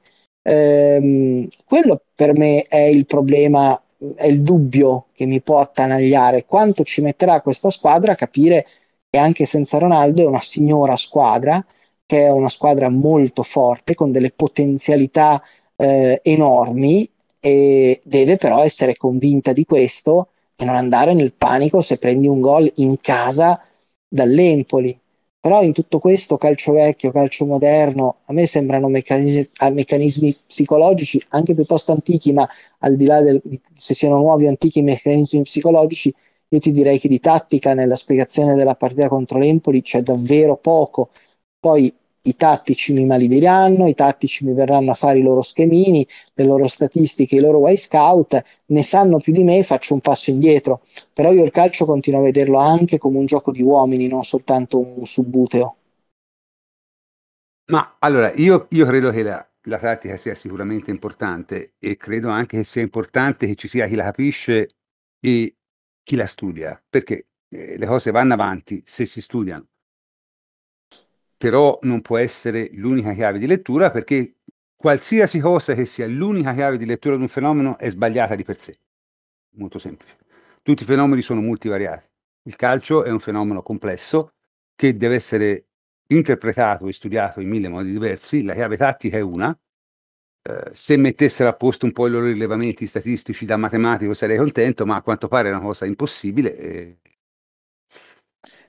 Ehm, quello per me è il problema, è il dubbio che mi può attanagliare. Quanto ci metterà questa squadra a capire che anche senza Ronaldo è una signora squadra, che è una squadra molto forte, con delle potenzialità eh, enormi e deve però essere convinta di questo e non andare nel panico se prendi un gol in casa dall'Empoli. Però in tutto questo calcio vecchio, calcio moderno, a me sembrano meccanismi, meccanismi psicologici anche piuttosto antichi, ma al di là del, se siano nuovi o antichi meccanismi psicologici io ti direi che di tattica nella spiegazione della partita contro l'Empoli c'è davvero poco. Poi i tattici mi malediranno, i tattici mi verranno a fare i loro schemini, le loro statistiche, i loro Y scout, ne sanno più di me, faccio un passo indietro. Però io il calcio continuo a vederlo anche come un gioco di uomini, non soltanto un subbuteo. Ma allora, io, io credo che la, la tattica sia sicuramente importante e credo anche che sia importante che ci sia chi la capisce e chi la studia, perché eh, le cose vanno avanti se si studiano però non può essere l'unica chiave di lettura perché qualsiasi cosa che sia l'unica chiave di lettura di un fenomeno è sbagliata di per sé. Molto semplice. Tutti i fenomeni sono multivariati. Il calcio è un fenomeno complesso che deve essere interpretato e studiato in mille modi diversi. La chiave tattica è una. Eh, se mettessero a posto un po' i loro rilevamenti statistici da matematico sarei contento, ma a quanto pare è una cosa impossibile. E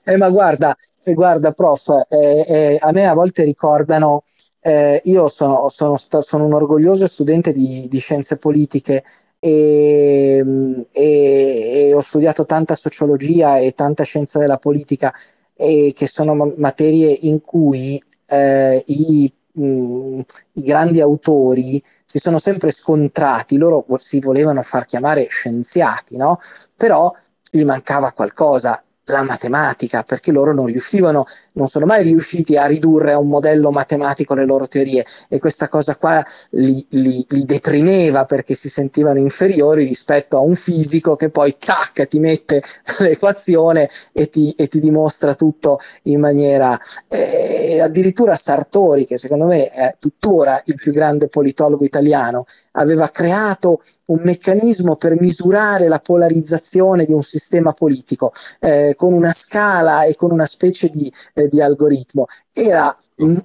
eh, ma guarda, eh, guarda prof, eh, eh, a me a volte ricordano, eh, io sono, sono, sono, un orgoglioso studente di, di scienze politiche e, e, e, ho studiato tanta sociologia e tanta scienza della politica, e che sono materie in cui eh, i i grandi autori si sono sempre scontrati, loro si volevano far chiamare scienziati, no? però gli mancava qualcosa la matematica, perché loro non riuscivano, non sono mai riusciti a ridurre a un modello matematico le loro teorie. E questa cosa qua li, li, li deprimeva perché si sentivano inferiori rispetto a un fisico che poi tac ti mette l'equazione e ti, e ti dimostra tutto in maniera eh, addirittura Sartori che secondo me è tuttora il più grande politologo italiano aveva creato un meccanismo per misurare la polarizzazione di un sistema politico. Eh, con una scala e con una specie di, eh, di algoritmo. Era m-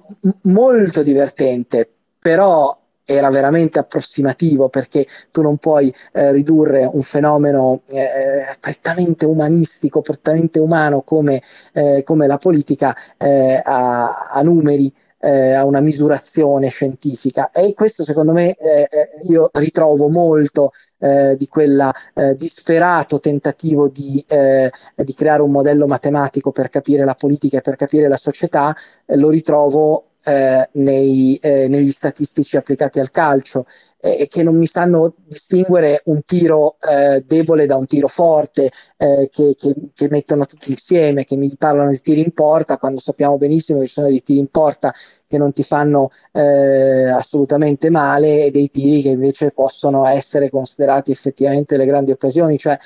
molto divertente, però era veramente approssimativo perché tu non puoi eh, ridurre un fenomeno eh, prettamente umanistico, prettamente umano come, eh, come la politica eh, a, a numeri eh, a una misurazione scientifica. E questo secondo me eh, eh io ritrovo molto eh, di quel eh, disperato tentativo di, eh, di, creare un modello matematico per capire la politica e per capire la società, lo ritrovo eh, nei, eh, negli statistici applicati al calcio e eh, che non mi sanno distinguere un tiro eh, debole da un tiro forte, eh, che, che, che, mettono tutti insieme, che mi parlano di tiri in porta, quando sappiamo benissimo che ci sono dei tiri in porta che non ti fanno eh, assolutamente male e dei tiri che invece possono essere considerati effettivamente le grandi occasioni. Cioè,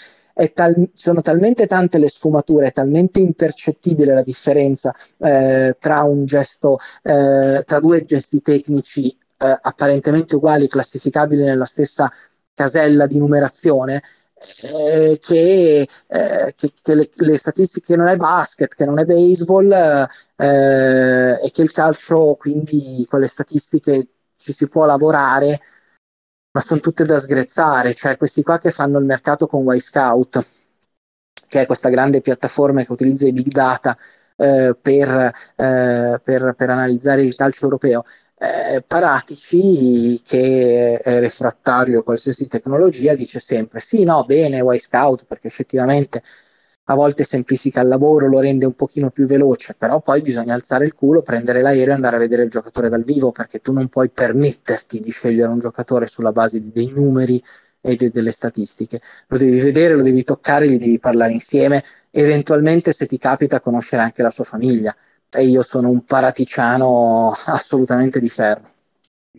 tal- sono talmente tante le sfumature, è talmente impercettibile la differenza eh, tra gesto, eh, tra due gesti tecnici eh, apparentemente uguali, classificabili nella stessa casella di numerazione, eh, che, eh, che, che le, le, statistiche non è basket, che non è baseball eh, e che il calcio quindi con le statistiche ci si può lavorare ma sono tutte da sgrezzare, cioè questi qua che fanno il mercato con Y-Scout, che è questa grande piattaforma che utilizza i big data eh, per, eh, per, per, analizzare il calcio europeo. Eh, Paratici, che è refrattario a qualsiasi tecnologia, dice sempre sì, no, bene, Y-Scout, perché effettivamente a volte semplifica il lavoro, lo rende un pochino più veloce, però poi bisogna alzare il culo, prendere l'aereo e andare a vedere il giocatore dal vivo, perché tu non puoi permetterti di scegliere un giocatore sulla base dei numeri e de- delle statistiche. Lo devi vedere, lo devi toccare, gli devi parlare insieme, eventualmente se ti capita conoscere anche la sua famiglia. E io sono un paraticiano assolutamente di ferro.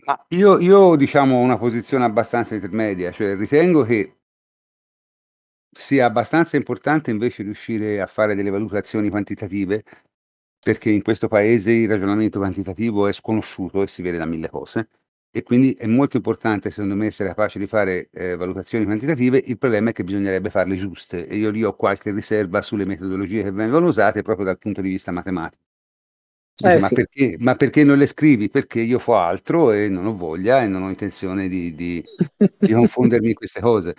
Ma io, io diciamo ho una posizione abbastanza intermedia, cioè ritengo che sia abbastanza importante invece riuscire a fare delle valutazioni quantitative, perché in questo paese il ragionamento quantitativo è sconosciuto e si vede da mille cose. E quindi è molto importante, secondo me, essere capaci di fare eh, valutazioni quantitative. Il problema è che bisognerebbe farle giuste e io lì ho qualche riserva sulle metodologie che vengono usate proprio dal punto di vista matematico. Eh, ma, sì. perché, ma, perché, non le scrivi? Perché io fo altro e non ho voglia e non ho intenzione di, di, di confondermi in queste cose.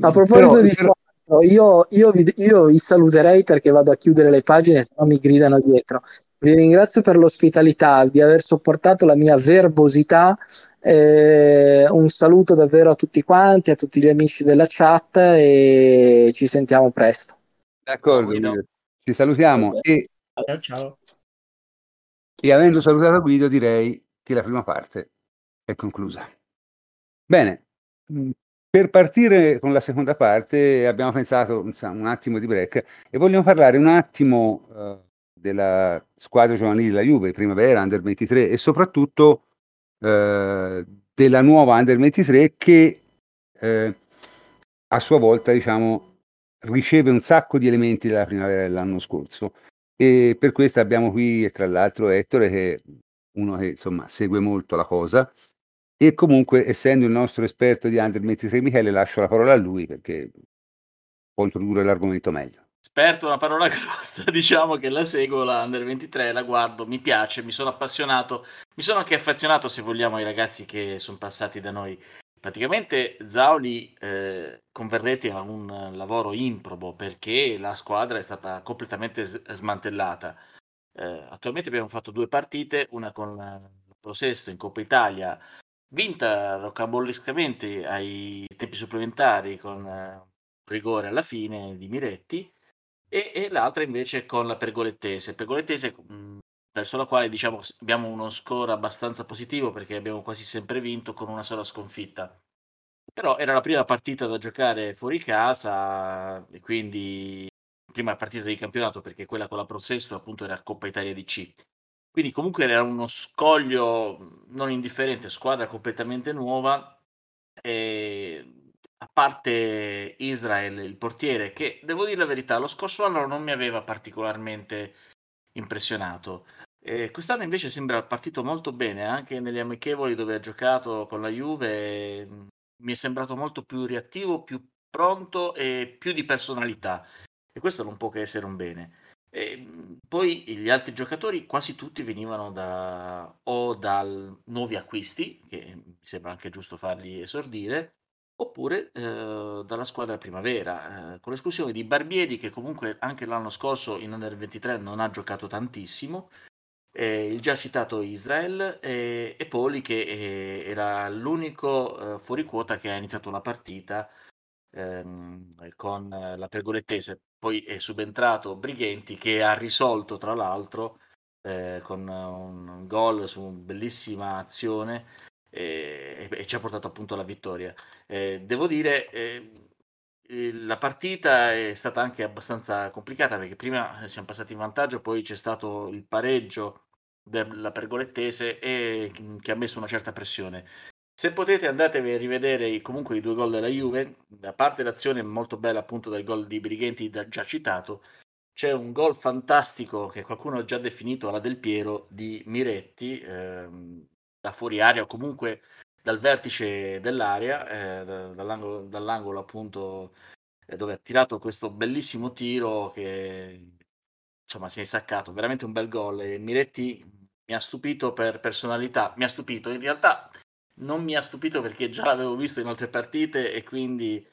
A proposito però, di però... Io, io, vi, io, vi, saluterei perché vado a chiudere le pagine, se no mi gridano dietro. Vi ringrazio per l'ospitalità, di aver sopportato la mia verbosità. Eh, un saluto davvero a tutti quanti, a tutti gli amici della chat e ci sentiamo presto. D'accordo, ci salutiamo e, ciao, ciao. E avendo salutato Guido direi che la prima parte è conclusa. Bene, mm, per partire con la seconda parte abbiamo pensato insomma, un attimo di break e vogliamo parlare un attimo uh, della squadra giovanile della Juve, primavera, Under 23 e soprattutto uh, della nuova Under 23 che uh, a sua volta diciamo, riceve un sacco di elementi della primavera dell'anno scorso e per questo abbiamo qui tra l'altro Ettore che è uno che insomma segue molto la cosa e comunque, essendo il nostro esperto di Under 23 Michele, lascio la parola a lui perché può introdurre l'argomento meglio. Esperto una parola grossa, diciamo che la seguo, la Under 23, la guardo, mi piace, mi sono appassionato, mi sono anche affezionato, se vogliamo, ai ragazzi che sono passati da noi. Praticamente Zauli eh, converrete a un lavoro improbo perché la squadra è stata completamente smantellata. Eh, attualmente abbiamo fatto due partite, una con il Prosesto in Coppa Italia vinta rocambolescamente ai tempi supplementari con uh, rigore alla fine di Miretti e, e, l'altra invece con la Pergolettese. Pergolettese mh, verso la quale diciamo abbiamo uno score abbastanza positivo perché abbiamo quasi sempre vinto con una sola sconfitta. Però era la prima partita da giocare fuori casa e quindi prima partita di campionato perché quella con la Prosesto appunto era Coppa Italia DC. Quindi comunque era uno scoglio non indifferente, squadra completamente nuova. E a parte Israel, il portiere, che devo dire la verità, lo scorso anno non mi aveva particolarmente impressionato. E quest'anno invece sembra partito molto bene, anche negli amichevoli dove ha giocato con la Juve, mi è sembrato molto più reattivo, più pronto e più di personalità. E questo non può che essere un bene. E ehm, poi gli altri giocatori quasi tutti venivano da, o dal nuovi acquisti, che mi sembra anche giusto farli esordire, oppure eh, dalla squadra primavera, eh, con l'esclusione di Barbieri che comunque anche l'anno scorso in Under 23 non ha giocato tantissimo, eh, il già citato Israel e Poli che eh, era l'unico eh, fuori quota che ha iniziato la partita ehm, con la pergolettese. Poi è subentrato Brighenti che ha risolto tra l'altro eh, con un gol su una bellissima azione eh, e, ci ha portato appunto alla vittoria. Eh, devo dire, eh, la partita è stata anche abbastanza complicata perché prima siamo passati in vantaggio, poi c'è stato il pareggio della pergolettese e che ha messo una certa pressione. Se potete andatevi a rivedere comunque i due gol della Juve, a parte l'azione molto bella appunto del gol di Brighenti già citato, c'è un gol fantastico che qualcuno ha già definito alla Del Piero di Miretti, ehm, da fuori aria o comunque dal vertice dell'area, eh, dall'angolo, dall'angolo, appunto eh, dove ha tirato questo bellissimo tiro che insomma si è saccato, veramente un bel gol. E Miretti mi ha stupito per personalità, mi ha stupito in realtà non mi ha stupito perché già l'avevo visto in altre partite e quindi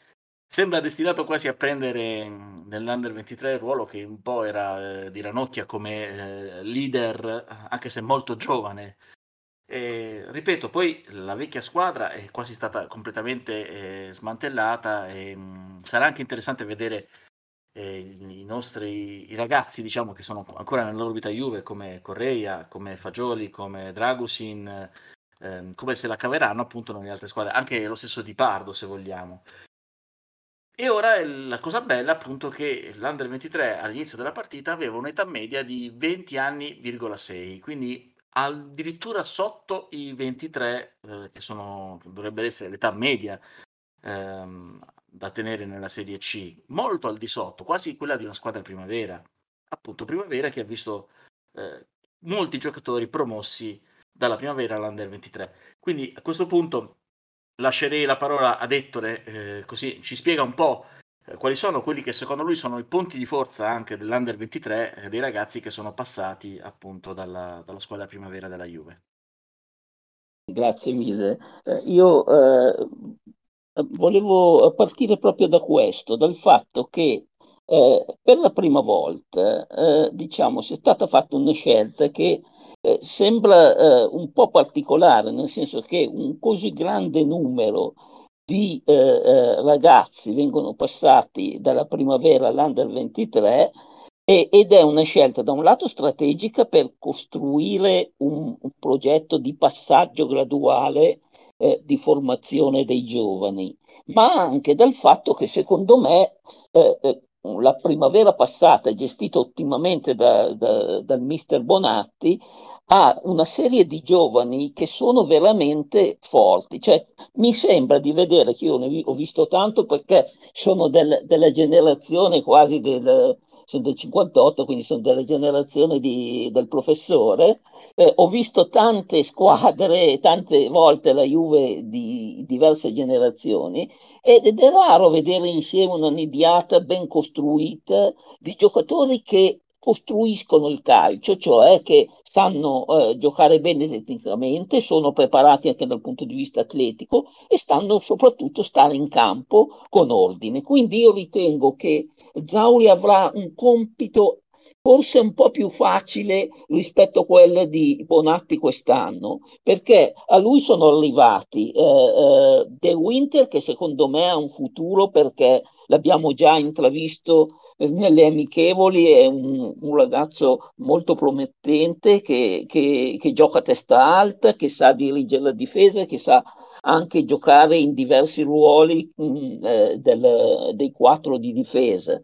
sembra destinato quasi a prendere nell'Under 23 il ruolo che un po' era eh, di Ranocchia come eh, leader, anche se molto giovane. E, ripeto, poi la vecchia squadra è quasi stata completamente eh, smantellata e mh, mm, sarà anche interessante vedere eh, i nostri i ragazzi, diciamo, che sono ancora nell'orbita Juve, come Correia, come Fagioli, come Dragusin, ehm, come se la caveranno appunto nelle altre squadre, anche lo stesso di Pardo se vogliamo. E ora la cosa bella appunto che l'Under 23 all'inizio della partita aveva un'età media di 20 anni,6, quindi addirittura sotto i 23 eh, che sono dovrebbe essere l'età media ehm, da tenere nella Serie C, molto al di sotto, quasi quella di una squadra primavera. Appunto primavera che ha visto eh, molti giocatori promossi dalla primavera all'Under 23. Quindi a questo punto lascerei la parola ad Ettore, eh, così ci spiega un po' eh, quali sono quelli che secondo lui sono i punti di forza anche dell'Under 23 eh, dei ragazzi che sono passati appunto dalla, dalla squadra primavera della Juve. Grazie mille. Eh, io eh, volevo partire proprio da questo, dal fatto che eh, per la prima volta, eh, diciamo, sia stata fatta una scelta che eh, sembra eh, un po' particolare, nel senso che un così grande numero di eh, eh, ragazzi vengono passati dalla primavera all'Under 23 e, ed è una scelta da un lato strategica per costruire un, un progetto di passaggio graduale eh, di formazione dei giovani, ma anche dal fatto che secondo me eh, eh la primavera passata, gestita ottimamente da, da, dal mister Bonatti, ha una serie di giovani che sono veramente forti. Cioè, mi sembra di vedere che io ne ho visto tanto perché sono del, della generazione quasi del, sono del 58, quindi sono della generazione di, del professore. Eh, ho visto tante squadre, tante volte la Juve di diverse generazioni ed è raro vedere insieme una nidiata ben costruita di giocatori che costruiscono il calcio, cioè che sanno eh, giocare bene tecnicamente, sono preparati anche dal punto di vista atletico e stanno soprattutto stare in campo con ordine. Quindi io ritengo che Zauli avrà un compito forse un po' più facile rispetto a quello di Bonatti quest'anno, perché a lui sono arrivati eh, eh, De Winter, che secondo me ha un futuro perché l'abbiamo già intravisto nelle amichevoli, è un, un ragazzo molto promettente che, che, che, gioca a testa alta, che sa dirigere la difesa, che sa anche giocare in diversi ruoli mh, mm, eh, del, dei quattro di difesa.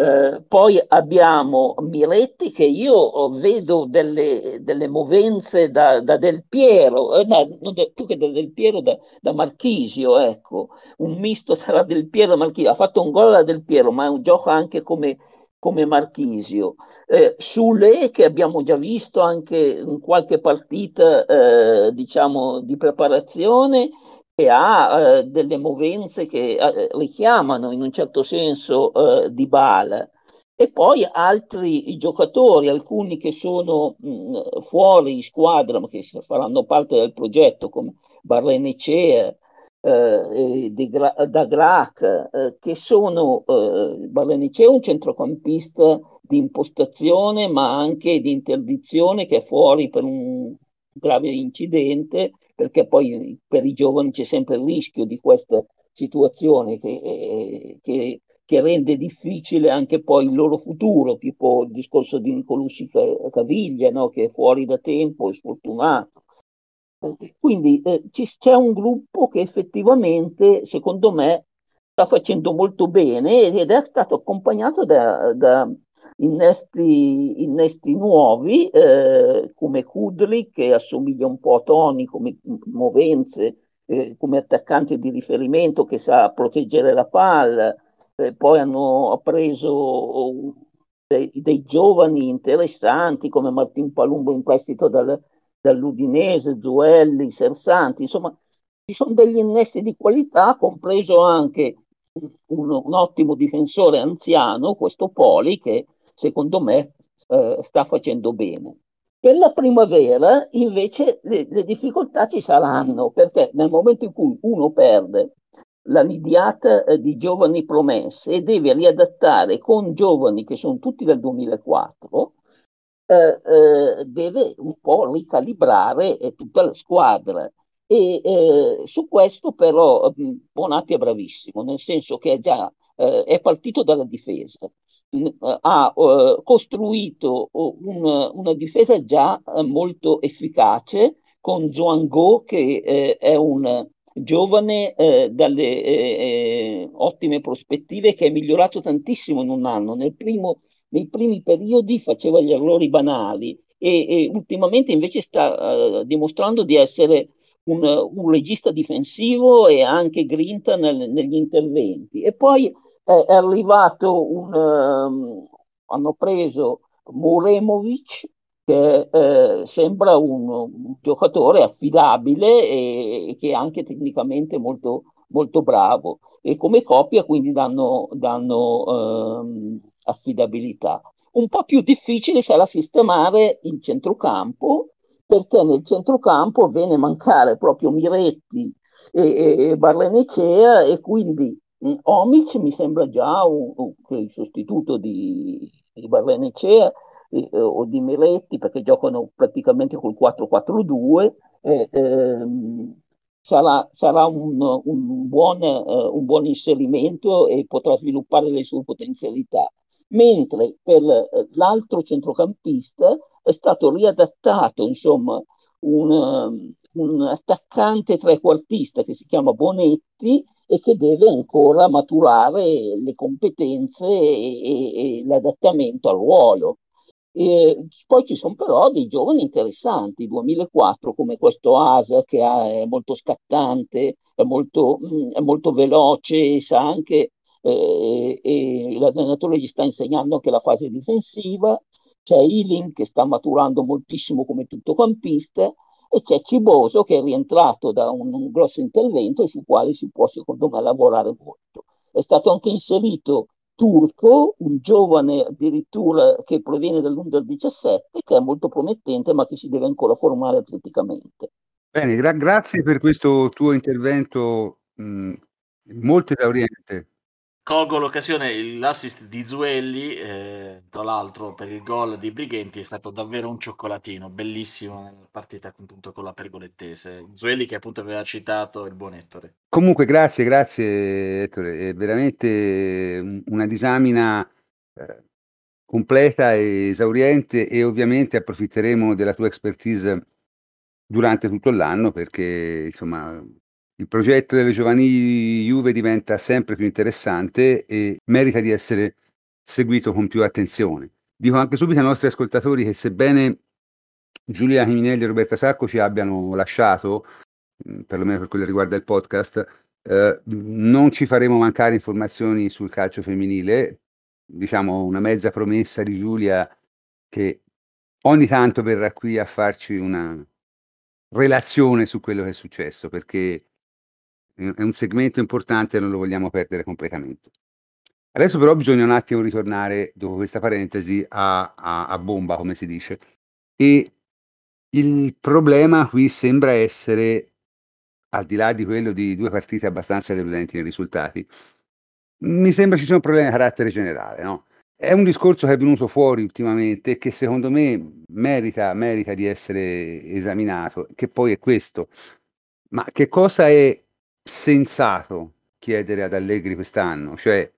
Eh, poi abbiamo Miretti che io vedo delle, delle movenze da, da, Del Piero, eh, no, più che da Del Piero, da, da, Marchisio, ecco, un misto tra Del Piero e Marchisio. Ha fatto un gol a Del Piero, ma è un gioco anche come, come Marchisio. Eh, Sule, che abbiamo già visto anche in qualche partita, eh, diciamo, di preparazione, che ha eh, delle movenze che eh, richiamano in un certo senso eh, di Bala. E poi altri giocatori, alcuni che sono mh, fuori squadra ma che faranno parte del progetto, come Barrenecea, eh, da Grac, eh, che sono eh, Barrenecea è un centrocampista di impostazione ma anche di interdizione che è fuori per un grave incidente perché poi per i giovani c'è sempre il rischio di questa situazione che, eh, che, che rende difficile anche poi il loro futuro, tipo il discorso di Nicolussi Caviglia, no? che è fuori da tempo, è sfortunato. Quindi eh, c'è un gruppo che effettivamente, secondo me, sta facendo molto bene ed è stato accompagnato da, da innesti, innesti nuovi eh, come Kudri che assomiglia un po' a Tony come movenze, eh, come attaccante di riferimento che sa proteggere la palla. Eh, poi hanno preso dei, dei, giovani interessanti come Martin Palumbo in prestito dal, dall'Udinese, Zuelli, Sersanti, insomma ci sono degli innesti di qualità, compreso anche un, un ottimo difensore anziano, questo Poli, che secondo me eh, sta facendo bene. Per la primavera invece le, le, difficoltà ci saranno perché nel momento in cui uno perde la nidiata eh, di giovani promesse e deve riadattare con giovani che sono tutti del 2004, eh, eh, deve un po' ricalibrare eh, tutta la squadra. E eh, su questo però Bonatti è bravissimo, nel senso che è già è partito dalla difesa, ha uh, costruito un, una difesa già uh, molto efficace con Zhuanggo che eh, è un giovane eh, dalle eh, ottime prospettive che è migliorato tantissimo in un anno. Nel primo, nei primi periodi faceva gli errori banali e, e ultimamente invece sta dimostrando di essere un, un, regista difensivo e anche grinta nel, negli interventi. E poi è arrivato un, um, hanno preso Muremovic che eh, sembra un, un, giocatore affidabile e, e, che è anche tecnicamente molto, molto bravo e come coppia quindi danno, danno um, affidabilità. Un po' più difficile sarà sistemare il centrocampo perché nel centrocampo viene a mancare proprio Miretti e, e Barrenecea e quindi mh, Omic mi sembra già un, un, il sostituto di, di Barrenecea eh, o di Miretti perché giocano praticamente col 4-4-2 eh, ehm, sarà, sarà un, un, buon, uh, un, buon, inserimento e potrà sviluppare le sue potenzialità. Mentre per l'altro centrocampista è stato riadattato, insomma, un, un attaccante trequartista che si chiama Bonetti e che deve ancora maturare le competenze e, e, e l'adattamento al ruolo. E poi ci sono però dei giovani interessanti, 2004 come questo Asa che è molto scattante, è molto, mm, è molto veloce, sa anche, eh, e l'allenatore gli sta insegnando anche la fase difensiva, c'è Ealing che sta maturando moltissimo come tuttocampista e c'è Ciboso che è rientrato da un, un grosso intervento e su quale si può secondo me lavorare molto. È stato anche inserito turco, un giovane addirittura che proviene dall'Under 17, che è molto promettente, ma che si deve ancora formare atleticamente. Bene, gra- grazie per questo tuo intervento mh, molto esauriente. Colgo l'occasione, l'assist di Zuelli, eh, tra l'altro per il gol di Brighenti è stato davvero un cioccolatino, bellissimo nella partita appunto con la pergolettese. Zuelli che appunto aveva citato il buon Ettore. Comunque grazie, grazie Ettore, è veramente una disamina eh, completa e esauriente e ovviamente approfitteremo della tua expertise durante tutto l'anno perché insomma il progetto delle giovanili Juve diventa sempre più interessante e merita di essere seguito con più attenzione. Dico anche subito ai nostri ascoltatori che sebbene Giulia Chiminelli e Roberta Sacco ci abbiano lasciato, mm, perlomeno per quello che riguarda il podcast, eh, non ci faremo mancare informazioni sul calcio femminile, diciamo una mezza promessa di Giulia che ogni tanto verrà qui a farci una relazione su quello che è successo, perché è un segmento importante e non lo vogliamo perdere completamente. Adesso però bisogna un attimo ritornare, dopo questa parentesi, a, a, a bomba, come si dice. E il problema qui sembra essere, al di là di quello di due partite abbastanza deludenti nei risultati, mi sembra ci sia un problema di carattere generale, no? È un discorso che è venuto fuori ultimamente e che secondo me merita, merita di essere esaminato, che poi è questo. Ma che cosa è sensato chiedere ad Allegri quest'anno, cioè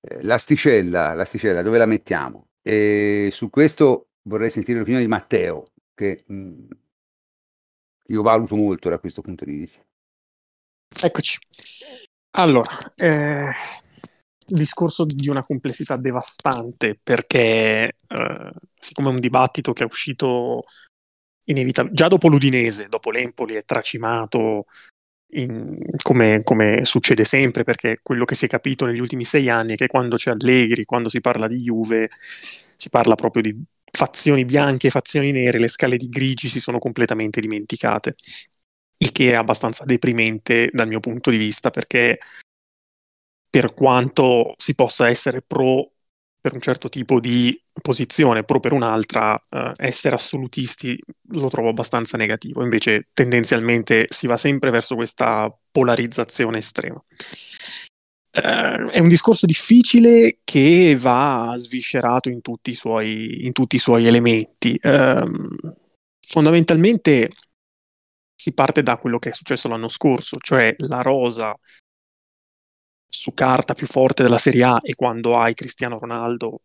eh, l'asticella, l'asticella dove la mettiamo? E su questo vorrei sentire l'opinione di Matteo, che mh, mm, io valuto molto da questo punto di vista. Eccoci. Allora, eh, discorso di una complessità devastante perché eh, siccome è un dibattito che è uscito inevitabilmente già dopo l'Udinese, dopo l'Empoli è tracimato in, come, come, succede sempre, perché quello che si è capito negli ultimi sei anni è che quando c'è Allegri, quando si parla di Juve, si parla proprio di fazioni bianche e fazioni nere, le scale di grigi si sono completamente dimenticate, il che è abbastanza deprimente dal mio punto di vista, perché per quanto si possa essere pro per un certo tipo di posizione, pro per un'altra, eh, essere assolutisti lo trovo abbastanza negativo. Invece tendenzialmente si va sempre verso questa polarizzazione estrema. Eh, è un discorso difficile che va sviscerato in tutti i suoi, tutti i suoi elementi. Eh, fondamentalmente si parte da quello che è successo l'anno scorso, cioè la rosa su carta più forte della Serie A e quando hai Cristiano Ronaldo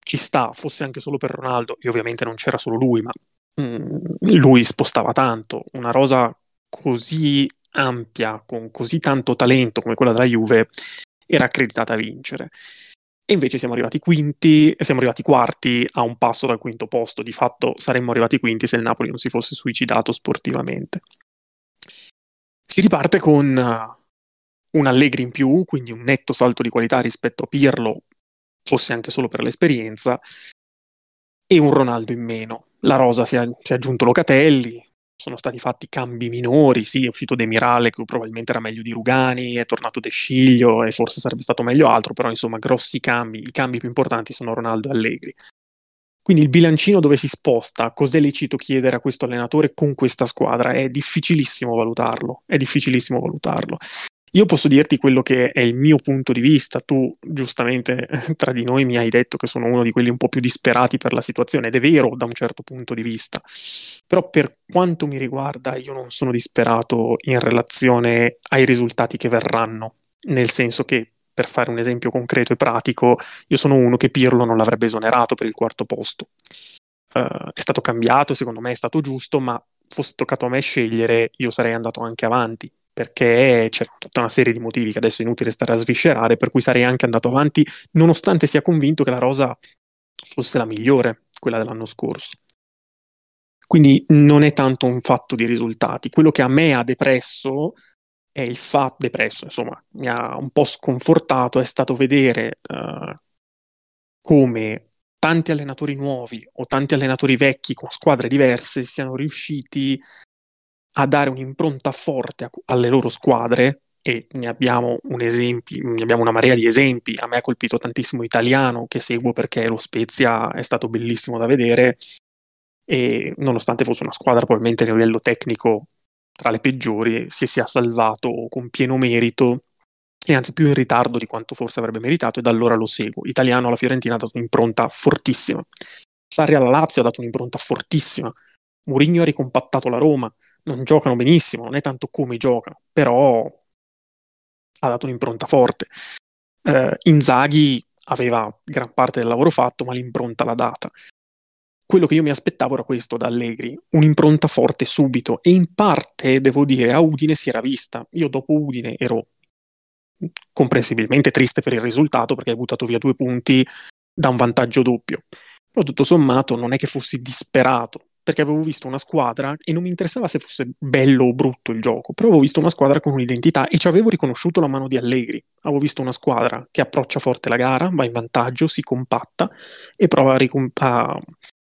ci sta, fosse anche solo per Ronaldo, e ovviamente non c'era solo lui, ma mm, lui spostava tanto, una rosa così ampia, con così tanto talento come quella della Juve, era accreditata a vincere. E invece siamo arrivati quinti, siamo arrivati quarti a un passo dal quinto posto. Di fatto saremmo arrivati quinti se il Napoli non si fosse suicidato sportivamente. Si riparte con un Allegri in più, quindi un netto salto di qualità rispetto a Pirlo, fosse anche solo per l'esperienza, e un Ronaldo in meno. La rosa si è, si è aggiunto Locatelli, sono stati fatti cambi minori, sì, è uscito De Mirale che probabilmente era meglio di Rugani, è tornato De Sciglio e forse sarebbe stato meglio altro, però insomma grossi cambi, i cambi più importanti sono Ronaldo e Allegri. Quindi il bilancino dove si sposta, cos'è lecito chiedere a questo allenatore con questa squadra? È difficilissimo valutarlo, è difficilissimo valutarlo. Io posso dirti quello che è il mio punto di vista, tu giustamente tra di noi mi hai detto che sono uno di quelli un po' più disperati per la situazione ed è vero da un certo punto di vista, però per quanto mi riguarda io non sono disperato in relazione ai risultati che verranno, nel senso che per fare un esempio concreto e pratico, io sono uno che Pirlo non l'avrebbe esonerato per il quarto posto. Uh, è stato cambiato, secondo me è stato giusto, ma fosse toccato a me scegliere, io sarei andato anche avanti, perché c'è tutta una serie di motivi che adesso è inutile stare a sviscerare, per cui sarei anche andato avanti, nonostante sia convinto che la rosa fosse la migliore, quella dell'anno scorso. Quindi non è tanto un fatto di risultati. Quello che a me ha depresso è il fatto, depresso, insomma, mi ha un po' sconfortato, è stato vedere uh, come tanti allenatori nuovi o tanti allenatori vecchi con squadre diverse siano riusciti a dare un'impronta forte a, alle loro squadre e ne abbiamo esempio, ne abbiamo una marea di esempi. A me ha colpito tantissimo Italiano che seguo perché lo Spezia è stato bellissimo da vedere e nonostante fosse una squadra probabilmente a livello tecnico tra le peggiori, si sia salvato con pieno merito e anzi più in ritardo di quanto forse avrebbe meritato e da allora lo seguo. Italiano alla Fiorentina ha dato un'impronta fortissima. Sarri alla Lazio ha dato un'impronta fortissima. Mourinho ha ricompattato la Roma. Non giocano benissimo, non è tanto come giocano, però ha dato un'impronta forte. Uh, Inzaghi aveva gran parte del lavoro fatto, ma l'impronta l'ha data quello che io mi aspettavo era questo da Allegri, un'impronta forte subito e in parte, devo dire, a Udine si era vista. Io dopo Udine ero comprensibilmente triste per il risultato perché hai buttato via due punti da un vantaggio doppio. Però tutto sommato non è che fossi disperato, perché avevo visto una squadra e non mi interessava se fosse bello o brutto il gioco, però avevo visto una squadra con un'identità e ci avevo riconosciuto la mano di Allegri. Avevo visto una squadra che approccia forte la gara, va in vantaggio, si compatta e prova a, ricomp- a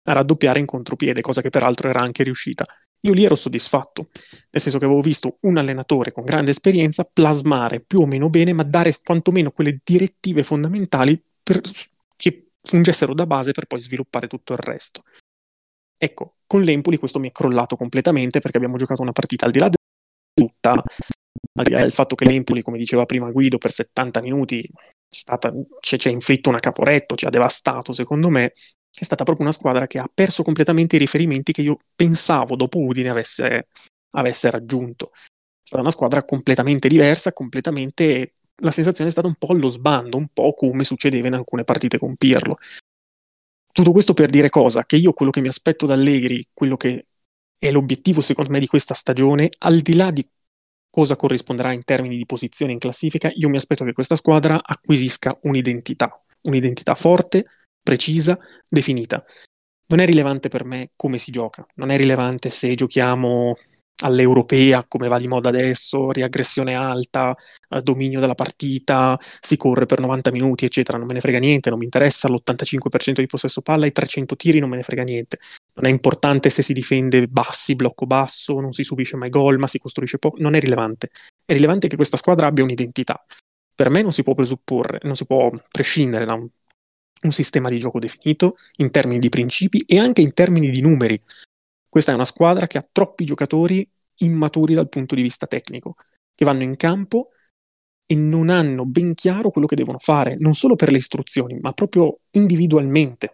a raddoppiare in contropiede, cosa che peraltro era anche riuscita. Io lì ero soddisfatto, nel senso che avevo visto un allenatore con grande esperienza plasmare più o meno bene, ma dare quantomeno quelle direttive fondamentali per, che fungessero da base per poi sviluppare tutto il resto. Ecco, con l'Empoli questo mi è crollato completamente perché abbiamo giocato una partita al di là di tutta, al di là del fatto che l'Empoli, come diceva prima Guido, per 70 minuti ci ha inflitto una caporetto, ci ha devastato secondo me, è stata proprio una squadra che ha perso completamente i riferimenti che io pensavo dopo Udine avesse, avesse raggiunto. È stata una squadra completamente diversa, completamente... La sensazione è stata un po' allo sbando, un po' come succedeva in alcune partite con Pirlo. Tutto questo per dire cosa? Che io quello che mi aspetto da Allegri, quello che è l'obiettivo secondo me di questa stagione, al di là di cosa corrisponderà in termini di posizione in classifica, io mi aspetto che questa squadra acquisisca un'identità, un'identità forte, precisa, definita. Non è rilevante per me come si gioca, non è rilevante se giochiamo all'europea, come va di moda adesso, riaggressione alta, eh, dominio della partita, si corre per 90 minuti, eccetera. Non me ne frega niente, non mi interessa l'85% di possesso palla, i 300 tiri non me ne frega niente. Non è importante se si difende bassi, blocco basso, non si subisce mai gol, ma si costruisce poco. Non è rilevante. È rilevante che questa squadra abbia un'identità. Per me non si può presupporre, non si può prescindere da un un sistema di gioco definito in termini di principi e anche in termini di numeri. Questa è una squadra che ha troppi giocatori immaturi dal punto di vista tecnico, che vanno in campo e non hanno ben chiaro quello che devono fare, non solo per le istruzioni, ma proprio individualmente.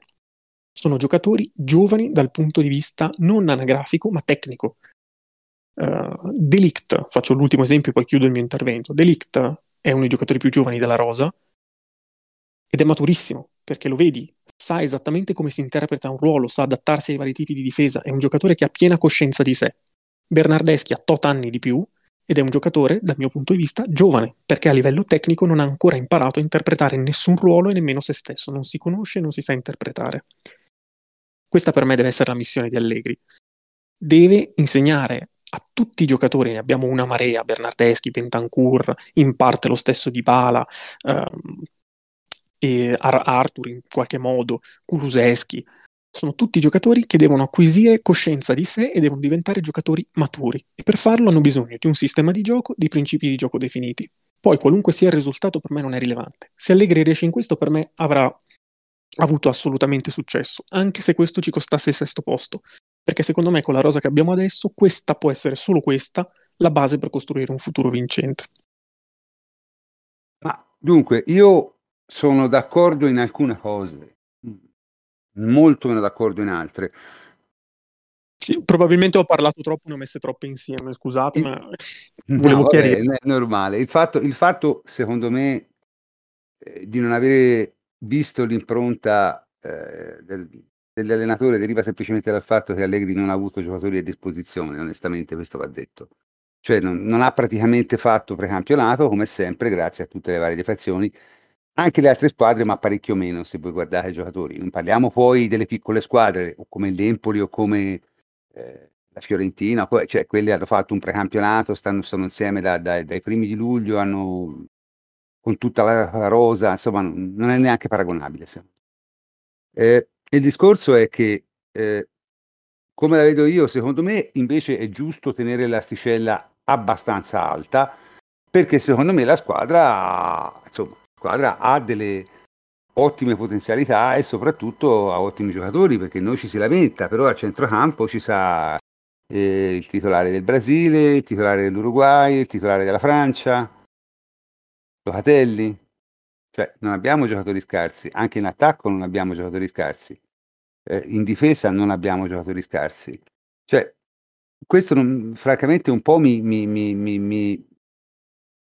Sono giocatori giovani dal punto di vista non anagrafico, ma tecnico. Uh, Delict, faccio l'ultimo esempio, poi chiudo il mio intervento. Delict è uno dei giocatori più giovani della Rosa ed è maturissimo perché lo vedi, sa esattamente come si interpreta un ruolo, sa adattarsi ai vari tipi di difesa, è un giocatore che ha piena coscienza di sé. Bernardeschi ha tot anni di più ed è un giocatore, dal mio punto di vista, giovane, perché a livello tecnico non ha ancora imparato a interpretare nessun ruolo e nemmeno se stesso, non si conosce e non si sa interpretare. Questa per me deve essere la missione di Allegri. Deve insegnare a tutti i giocatori, ne abbiamo una marea, Bernardeschi, Bentancur, in parte lo stesso di Bala, ehm, e Ar- Arthur in qualche modo, Kuluseschi, sono tutti giocatori che devono acquisire coscienza di sé e devono diventare giocatori maturi e per farlo hanno bisogno di un sistema di gioco, di principi di gioco definiti. Poi qualunque sia il risultato per me non è rilevante. Se Allegri riesce in questo per me avrà avuto assolutamente successo, anche se questo ci costasse il sesto posto, perché secondo me con la rosa che abbiamo adesso, questa può essere solo questa la base per costruire un futuro vincente. Ma dunque, io sono d'accordo in alcune cose, molto meno d'accordo in altre. Sì, probabilmente ho parlato troppo, ne ho messe troppe insieme, scusate, ma volevo no, chiarire. Vabbè, è normale. Il fatto, il fatto, secondo me, eh, di non avere visto l'impronta eh, del, dell'allenatore deriva semplicemente dal fatto che Allegri non ha avuto giocatori a disposizione, onestamente, questo va detto. Cioè non, non ha praticamente fatto precampionato, come sempre, grazie a tutte le varie defezioni, anche le altre squadre, ma parecchio meno se voi guardate i giocatori. Non parliamo poi delle piccole squadre, come l'Empoli o come eh, la Fiorentina, cioè quelli hanno fatto un precampionato, stanno, stanno insieme da, da, dai primi di luglio, hanno con tutta la, rosa, insomma non è neanche paragonabile. Eh, il discorso è che, eh, come la vedo io, secondo me invece è giusto tenere l'asticella abbastanza alta, perché secondo me la squadra, insomma, squadra ha delle ottime potenzialità e soprattutto ha ottimi giocatori perché noi ci si lamenta, però a centrocampo ci sa eh, il titolare del Brasile, il titolare dell'Uruguay, il titolare della Francia, Locatelli. Cioè, non abbiamo giocatori scarsi, anche in attacco non abbiamo giocatori scarsi, eh, in difesa non abbiamo giocatori scarsi. Cioè, questo non, francamente un po' mi, mi, mi, mi,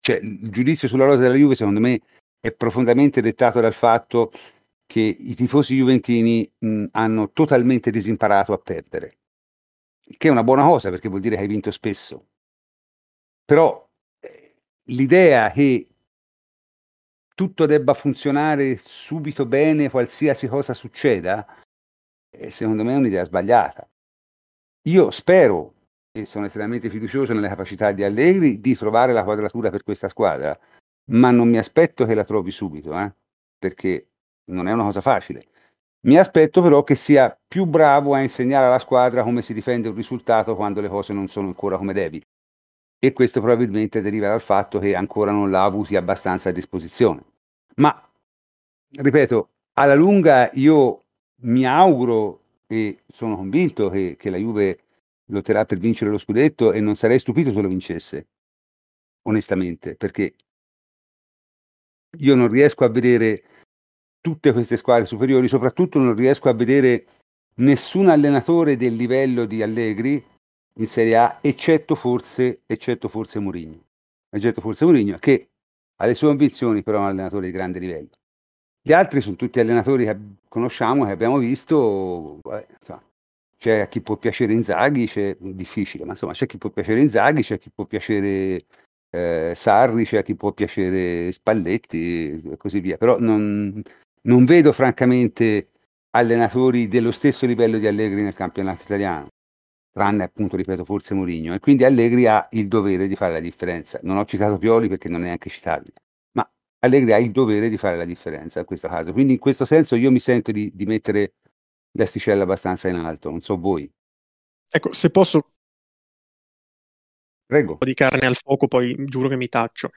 cioè, il giudizio sulla rosa della Juve secondo me è profondamente dettato dal fatto che i tifosi juventini mh, hanno totalmente disimparato a perdere, che è una buona cosa perché vuol dire che hai vinto spesso. Però eh, l'idea che tutto debba funzionare subito bene, qualsiasi cosa succeda, eh, secondo me è un'idea sbagliata. Io spero e sono estremamente fiducioso nelle capacità di Allegri di trovare la quadratura per questa squadra ma non mi aspetto che la trovi subito, eh? perché non è una cosa facile. Mi aspetto però che sia più bravo a insegnare alla squadra come si difende un risultato quando le cose non sono ancora come devi. E questo probabilmente deriva dal fatto che ancora non l'ha avuti abbastanza a disposizione. Ma, ripeto, alla lunga io mi auguro e sono convinto che, che la Juve lotterà per vincere lo scudetto e non sarei stupito se lo vincesse, onestamente, perché io non riesco a vedere tutte queste squadre superiori, soprattutto non riesco a vedere nessun allenatore del livello di Allegri in Serie A, eccetto forse, eccetto forse Mourinho. Eccetto forse Mourinho, che ha le sue ambizioni, però è un allenatore di grande livello. Gli altri sono tutti allenatori che conosciamo, che abbiamo visto. c'è a chi può piacere Inzaghi, c'è difficile, ma insomma c'è chi può piacere Inzaghi, c'è chi può piacere eh, Sarri, c'è a chi può piacere Spalletti e così via, però non, non vedo francamente allenatori dello stesso livello di Allegri nel campionato italiano, tranne appunto, ripeto, forse Mourinho, e quindi Allegri ha il dovere di fare la differenza. Non ho citato Pioli perché non è neanche citabile, ma Allegri ha il dovere di fare la differenza in questo caso. Quindi in questo senso io mi sento di, di mettere l'asticella abbastanza in alto, non so voi. Ecco, se posso Prego. Un po' di carne al fuoco, poi giuro che mi taccio.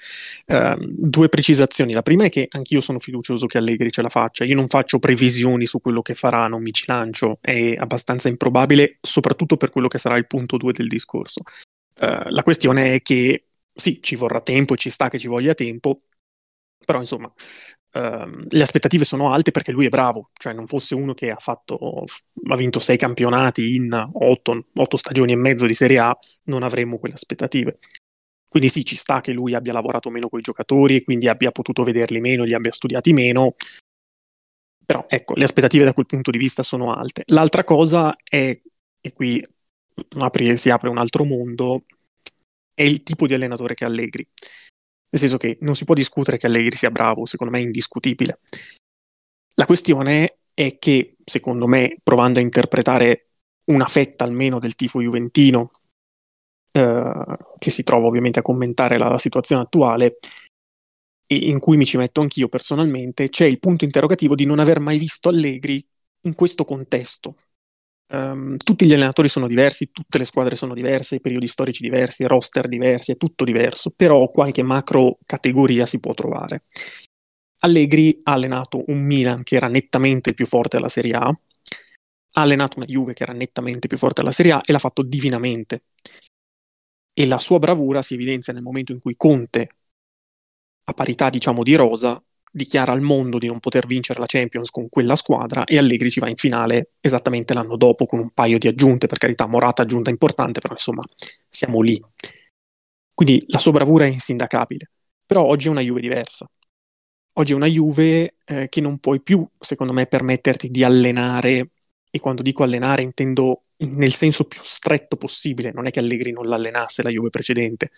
Uh, due precisazioni. La prima è che anch'io sono fiducioso che Allegri ce la faccia. Io non faccio previsioni su quello che farà, non mi ci lancio. È abbastanza improbabile, soprattutto per quello che sarà il punto due del discorso. Uh, la questione è che sì, ci vorrà tempo ci sta che ci voglia tempo, però insomma Uh, le aspettative sono alte perché lui è bravo, cioè non fosse uno che ha, fatto, ha vinto sei campionati in otto, otto, stagioni e mezzo di Serie A, non avremmo quelle aspettative. Quindi sì, ci sta che lui abbia lavorato meno con i giocatori, quindi abbia potuto vederli meno, li abbia studiati meno, però ecco, le aspettative da quel punto di vista sono alte. L'altra cosa è, e qui apri, si apre un altro mondo, è il tipo di allenatore che Allegri. Nel senso che non si può discutere che Allegri sia bravo, secondo me è indiscutibile. La questione è che, secondo me, provando a interpretare una fetta almeno del tifo juventino, eh, che si trova ovviamente a commentare la, la situazione attuale, e in cui mi ci metto anch'io personalmente, c'è il punto interrogativo di non aver mai visto Allegri in questo contesto, Um, tutti gli allenatori sono diversi, tutte le squadre sono diverse, i periodi storici diversi, roster diversi, è tutto diverso, però qualche macro categoria si può trovare. Allegri ha allenato un Milan che era nettamente il più forte della Serie A, ha allenato una Juve che era nettamente più forte della Serie A e l'ha fatto divinamente. E la sua bravura si evidenzia nel momento in cui Conte, a parità diciamo di rosa, dichiara al mondo di non poter vincere la Champions con quella squadra e Allegri ci va in finale esattamente l'anno dopo con un paio di aggiunte, per carità Morata aggiunta importante, però insomma siamo lì. Quindi la sua bravura è insindacabile, però oggi è una Juve diversa. Oggi è una Juve eh, che non puoi più, secondo me, permetterti di allenare, e quando dico allenare intendo nel senso più stretto possibile, non è che Allegri non l'allenasse la Juve precedente,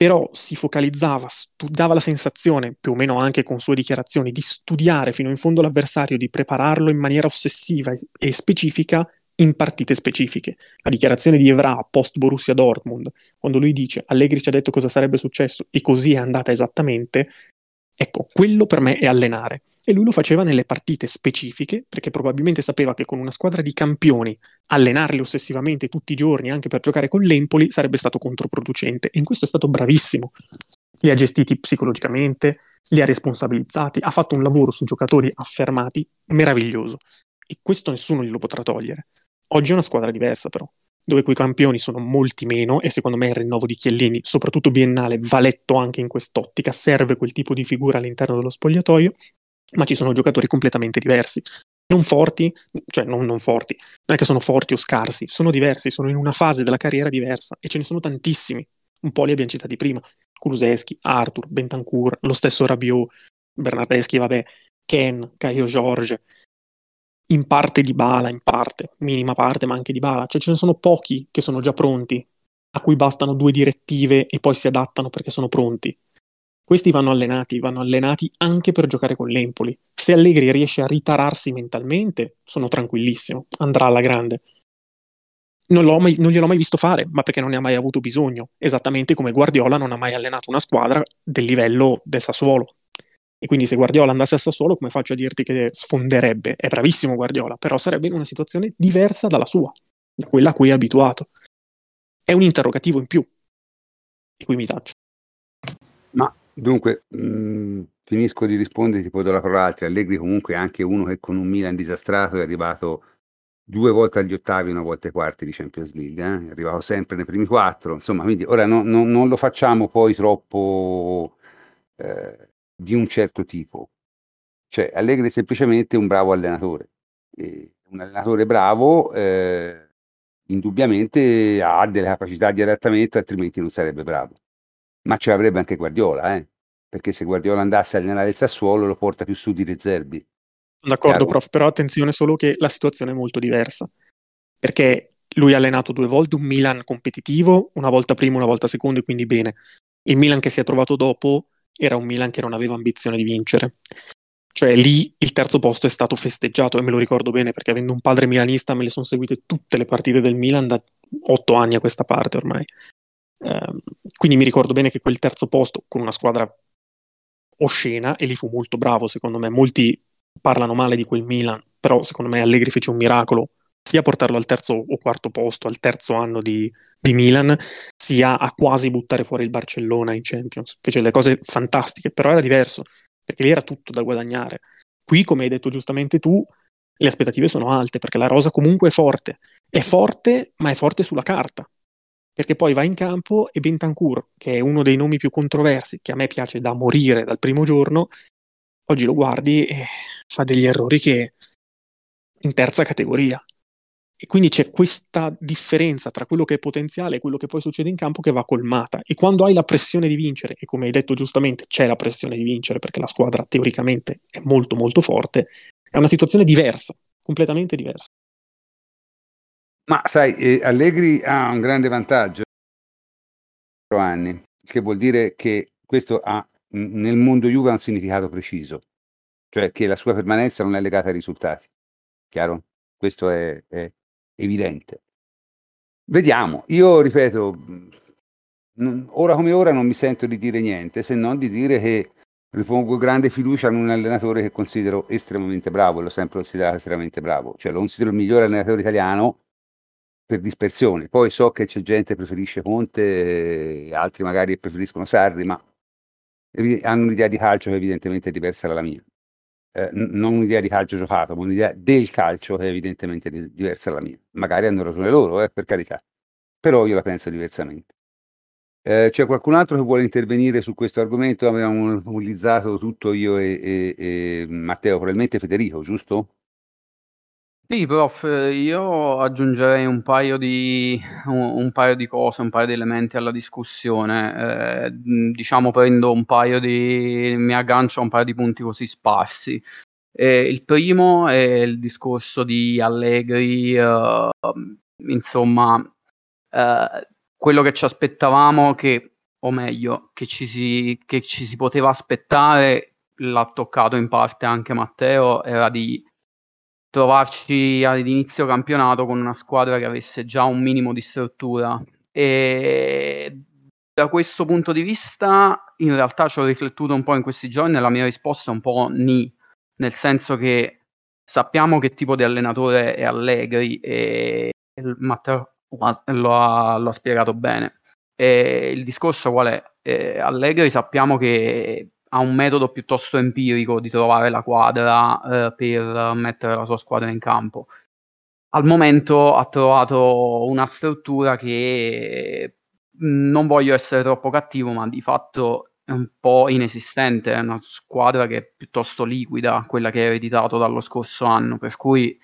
però si focalizzava, dava la sensazione, più o meno anche con sue dichiarazioni, di studiare fino in fondo l'avversario, di prepararlo in maniera ossessiva e specifica in partite specifiche. La dichiarazione di Evra post Borussia Dortmund, quando lui dice Allegri ci ha detto cosa sarebbe successo e così è andata esattamente, ecco, quello per me è allenare e lui lo faceva nelle partite specifiche perché probabilmente sapeva che con una squadra di campioni allenarli ossessivamente tutti i giorni anche per giocare con l'Empoli sarebbe stato controproducente e in questo è stato bravissimo. Li ha gestiti psicologicamente, li ha responsabilizzati, ha fatto un lavoro su giocatori affermati meraviglioso e questo nessuno glielo potrà togliere. Oggi è una squadra diversa però, dove quei campioni sono molti meno e secondo me il rinnovo di Chiellini, soprattutto biennale, va letto anche in quest'ottica, serve quel tipo di figura all'interno dello spogliatoio ma ci sono giocatori completamente diversi. Non forti, cioè non, non forti, non è che sono forti o scarsi, sono diversi, sono in una fase della carriera diversa e ce ne sono tantissimi. Un po' li abbiamo citati prima. Kuluseschi, Arthur, Bentancur, lo stesso Rabiot, Bernardeschi, vabbè, Ken, Caio George, in parte di Bala, in parte, minima parte, ma anche di Bala. Cioè ce ne sono pochi che sono già pronti, a cui bastano due direttive e poi si adattano perché sono pronti. Questi vanno allenati, vanno allenati anche per giocare con l'Empoli. Se Allegri riesce a ritararsi mentalmente, sono tranquillissimo, andrà alla grande. Non, mai, non, gliel'ho mai visto fare, ma perché non ne ha mai avuto bisogno, esattamente come Guardiola non ha mai allenato una squadra del livello del Sassuolo. E quindi se Guardiola andasse al Sassuolo, come faccio a dirti che sfonderebbe? È bravissimo Guardiola, però sarebbe in una situazione diversa dalla sua, da quella a cui è abituato. È un interrogativo in più. E qui mi taccio. Dunque, mh, mhmm, finisco di rispondere, ti poi do la parola altri. Allegri comunque è anche uno che con un Milan disastrato è arrivato due volte agli ottavi, una volta ai quarti di Champions League, eh? è arrivato sempre nei primi quattro, insomma, quindi ora no, no, non lo facciamo poi troppo eh, di un certo tipo. Cioè, Allegri è semplicemente un bravo allenatore. E un allenatore bravo eh, indubbiamente ha delle capacità di adattamento, altrimenti non sarebbe bravo ma ce l'avrebbe anche Guardiola, eh? Perché se Guardiola andasse a allenare il Sassuolo lo porta più su di De Zerbi. D'accordo, Chiaro? prof, però attenzione solo che la situazione è molto diversa, perché lui ha allenato due volte un Milan competitivo, una volta primo, una volta secondo, e quindi bene. Il Milan che si è trovato dopo era un Milan che non aveva ambizione di vincere. Cioè lì il terzo posto è stato festeggiato e me lo ricordo bene perché avendo un padre milanista me le sono seguite tutte le partite del Milan da otto anni a questa parte ormai. Ehm, quindi mi ricordo bene che quel terzo posto con una squadra oscena, e lì fu molto bravo secondo me, molti parlano male di quel Milan, però secondo me Allegri fece un miracolo sia a portarlo al terzo o quarto posto, al terzo anno di, di Milan, sia a quasi buttare fuori il Barcellona in Champions. Fece delle cose fantastiche, però era diverso, perché lì era tutto da guadagnare. Qui, come hai detto giustamente tu, le aspettative sono alte, perché la rosa comunque è forte. È forte, ma è forte sulla carta perché poi va in campo e Bentancur, che è uno dei nomi più controversi, che a me piace da morire dal primo giorno, oggi lo guardi e fa degli errori che in terza categoria. E quindi c'è questa differenza tra quello che è potenziale e quello che poi succede in campo che va colmata. E quando hai la pressione di vincere, e come hai detto giustamente c'è la pressione di vincere perché la squadra teoricamente è molto molto forte, è una situazione diversa, completamente diversa. Ma sai, eh, Allegri ha un grande vantaggio anni, che vuol dire che questo ha nel mondo Juve un significato preciso, cioè che la sua permanenza non è legata ai risultati. Chiaro? Questo è, è evidente. Vediamo, io ripeto, ora come ora non mi sento di dire niente, se non di dire che ripongo grande fiducia in un allenatore che considero estremamente bravo, l'ho sempre considerato estremamente bravo, cioè lo considero il migliore allenatore italiano per dispersione. Poi so che c'è gente che preferisce Conte, altri magari preferiscono Sarri, ma hanno un'idea di calcio che evidentemente è diversa dalla mia. Eh, non un'idea di calcio giocato, ma un'idea del calcio che è evidentemente diversa dalla mia. Magari hanno ragione loro, eh, per carità, però io la penso diversamente. Eh, c'è qualcun altro che vuole intervenire su questo argomento? Abbiamo mobilizzato tutto io e, e, e Matteo, probabilmente Federico, giusto? Sì, prof, io aggiungerei un paio di, un, un paio di cose, un paio di elementi alla discussione. Eh, diciamo prendo un paio di, mi aggancio a un paio di punti così sparsi. Eh, il primo è il discorso di Allegri, eh, insomma, eh, quello che ci aspettavamo, che, o meglio, che ci, si, che ci si poteva aspettare, l'ha toccato in parte anche Matteo, era di trovarci ad inizio campionato con una squadra che avesse già un minimo di struttura. E da questo punto di vista, in realtà ci ho riflettuto un po' in questi giorni e la mia risposta è un po' ni, nel senso che sappiamo che tipo di allenatore è Allegri e Matteo lo ha, lo ha spiegato bene. E il discorso qual è? Eh, Allegri sappiamo che ha un metodo piuttosto empirico di trovare la quadra eh, per mettere la sua squadra in campo. Al momento ha trovato una struttura che non voglio essere troppo cattivo, ma di fatto è un po' inesistente, è una squadra che è piuttosto liquida, quella che ha ereditato dallo scorso anno, per cui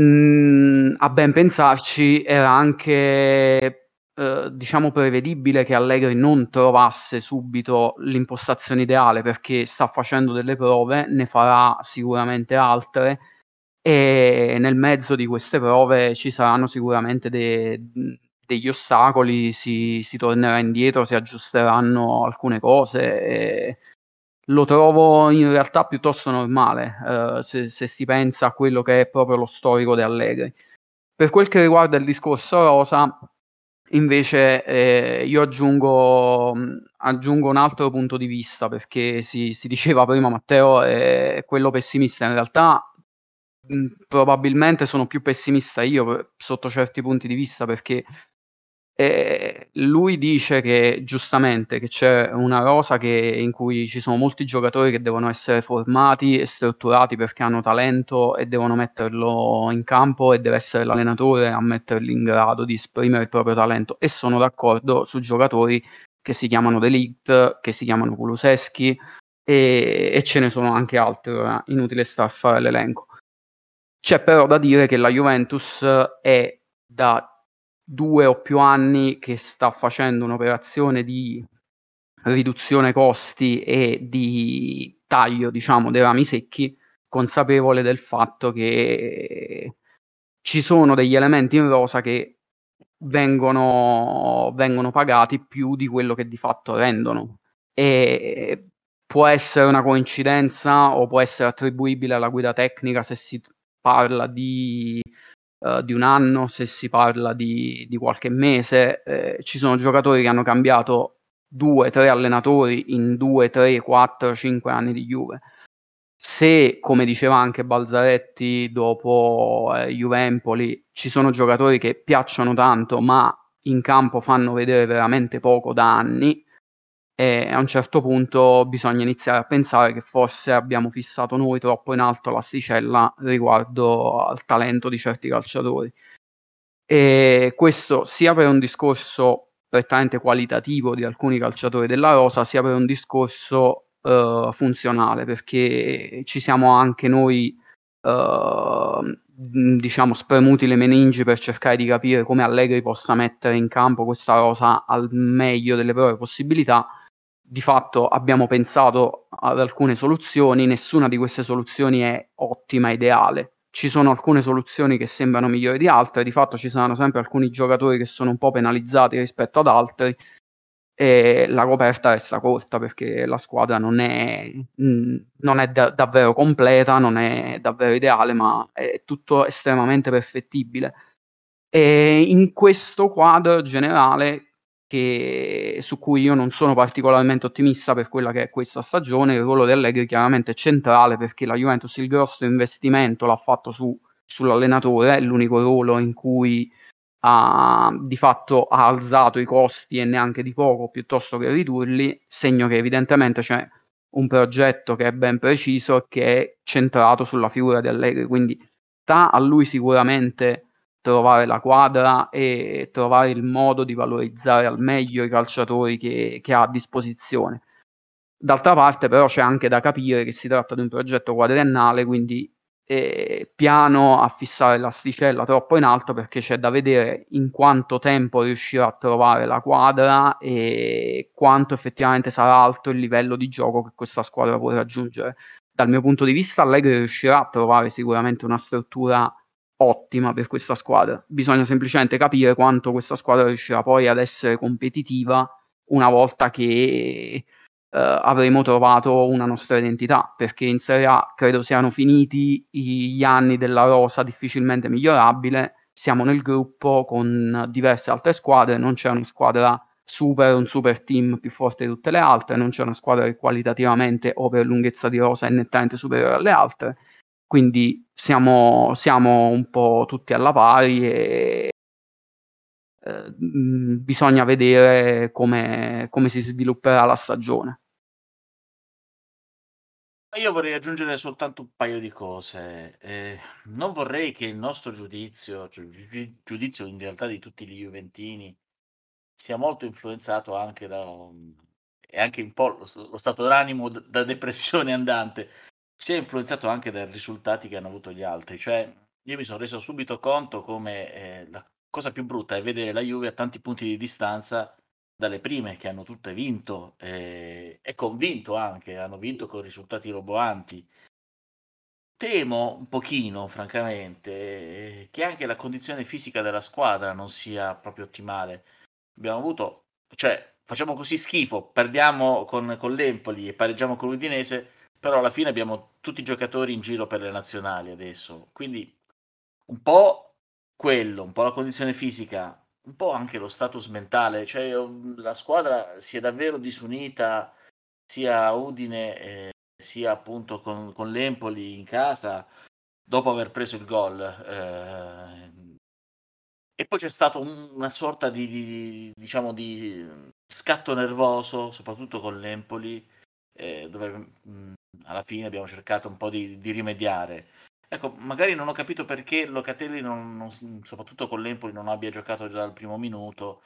mh, a ben pensarci era anche eh, diciamo prevedibile che Allegri non trovasse subito l'impostazione ideale perché sta facendo delle prove, ne farà sicuramente altre e nel mezzo di queste prove ci saranno sicuramente de- degli ostacoli, si, si, tornerà indietro, si aggiusteranno alcune cose. lo trovo in realtà piuttosto normale eh, se, se, si pensa a quello che è proprio lo storico di Allegri. Per quel che riguarda il discorso rosa, Invece eh, io aggiungo, aggiungo, un altro punto di vista perché si, si diceva prima Matteo è quello pessimista, in realtà mh, probabilmente sono più pessimista io sotto certi punti di vista perché e lui dice che giustamente che c'è una rosa che, in cui ci sono molti giocatori che devono essere formati e strutturati perché hanno talento e devono metterlo in campo e deve essere l'allenatore a metterli in grado di esprimere il proprio talento e sono d'accordo su giocatori che si chiamano Delict, che si chiamano Kuluseschi e, e ce ne sono anche altri, ora inutile star a fare l'elenco. C'è però da dire che la Juventus è da due o più anni che sta facendo un'operazione di riduzione costi e di taglio, diciamo, dei rami secchi, consapevole del fatto che ci sono degli elementi in rosa che vengono, vengono pagati più di quello che di fatto rendono. E può essere una coincidenza o può essere attribuibile alla guida tecnica se si parla di uh, di un anno, se si parla di, di qualche mese, eh, ci sono giocatori che hanno cambiato due, tre allenatori in due, tre, quattro, cinque anni di Juve. Se, come diceva anche Balzaretti dopo eh, Juvempoli, ci sono giocatori che piacciono tanto, ma in campo fanno vedere veramente poco da anni, e a un certo punto bisogna iniziare a pensare che forse abbiamo fissato noi troppo in alto l'asticella riguardo al talento di certi calciatori. E questo sia per un discorso prettamente qualitativo di alcuni calciatori della Rosa, sia per un discorso uh, funzionale, perché ci siamo anche noi uh, diciamo spremuti le meningi per cercare di capire come Allegri possa mettere in campo questa rosa al meglio delle proprie possibilità di fatto abbiamo pensato ad alcune soluzioni, nessuna di queste soluzioni è ottima, ideale. Ci sono alcune soluzioni che sembrano migliori di altre, di fatto ci saranno sempre alcuni giocatori che sono un po' penalizzati rispetto ad altri e la coperta resta corta perché la squadra non è, mh, non è da- davvero completa, non è davvero ideale, ma è tutto estremamente perfettibile. E in questo quadro generale che, su cui io non sono particolarmente ottimista per quella che è questa stagione. Il ruolo di Allegri chiaramente è centrale perché la Juventus il grosso investimento l'ha fatto su, sull'allenatore, è l'unico ruolo in cui ha di fatto ha alzato i costi e neanche di poco piuttosto che ridurli, segno che evidentemente c'è un progetto che è ben preciso e che è centrato sulla figura di Allegri, quindi sta a lui sicuramente trovare la quadra e trovare il modo di valorizzare al meglio i calciatori che, che ha a disposizione. D'altra parte però c'è anche da capire che si tratta di un progetto quadriennale, quindi eh, piano a fissare l'asticella troppo in alto perché c'è da vedere in quanto tempo riuscirà a trovare la quadra e quanto effettivamente sarà alto il livello di gioco che questa squadra può raggiungere. Dal mio punto di vista Allegri riuscirà a trovare sicuramente una struttura ottima per questa squadra. Bisogna semplicemente capire quanto questa squadra riuscirà poi ad essere competitiva una volta che eh, avremo trovato una nostra identità, perché in Serie A credo siano finiti gli anni della rosa difficilmente migliorabile, siamo nel gruppo con diverse altre squadre, non c'è una squadra super, un super team più forte di tutte le altre, non c'è una squadra che qualitativamente o per lunghezza di rosa è nettamente superiore alle altre, quindi siamo, siamo un po' tutti alla pari e eh, bisogna vedere come, come si svilupperà la stagione. Io vorrei aggiungere soltanto un paio di cose. Eh, non vorrei che il nostro giudizio, cioè il giudizio in realtà di tutti gli Juventini, sia molto influenzato anche da e anche un po' lo, lo stato d'animo da depressione andante, sia influenzato anche dai risultati che hanno avuto gli altri. Cioè, io mi sono reso subito conto come eh, la cosa più brutta è vedere la Juve a tanti punti di distanza dalle prime che hanno tutte vinto eh, e convinto anche, hanno vinto con risultati roboanti. Temo un pochino, francamente, eh, che anche la condizione fisica della squadra non sia proprio ottimale. Abbiamo avuto, cioè, facciamo così schifo, perdiamo con, con l'Empoli e pareggiamo con l'Udinese, però alla fine abbiamo tutti i giocatori in giro per le nazionali adesso. Quindi un po' quello, un po' la condizione fisica, un po' anche lo status mentale, cioè la squadra si è davvero disunita sia a Udine eh, sia appunto con, con l'Empoli in casa dopo aver preso il gol. Eh, e poi c'è stato un, una sorta di, di, diciamo di scatto nervoso, soprattutto con l'Empoli, eh, dove mh, alla fine abbiamo cercato un po' di, di rimediare. Ecco, magari non ho capito perché Locatelli, non, non, soprattutto con l'Empoli, non abbia giocato già dal primo minuto,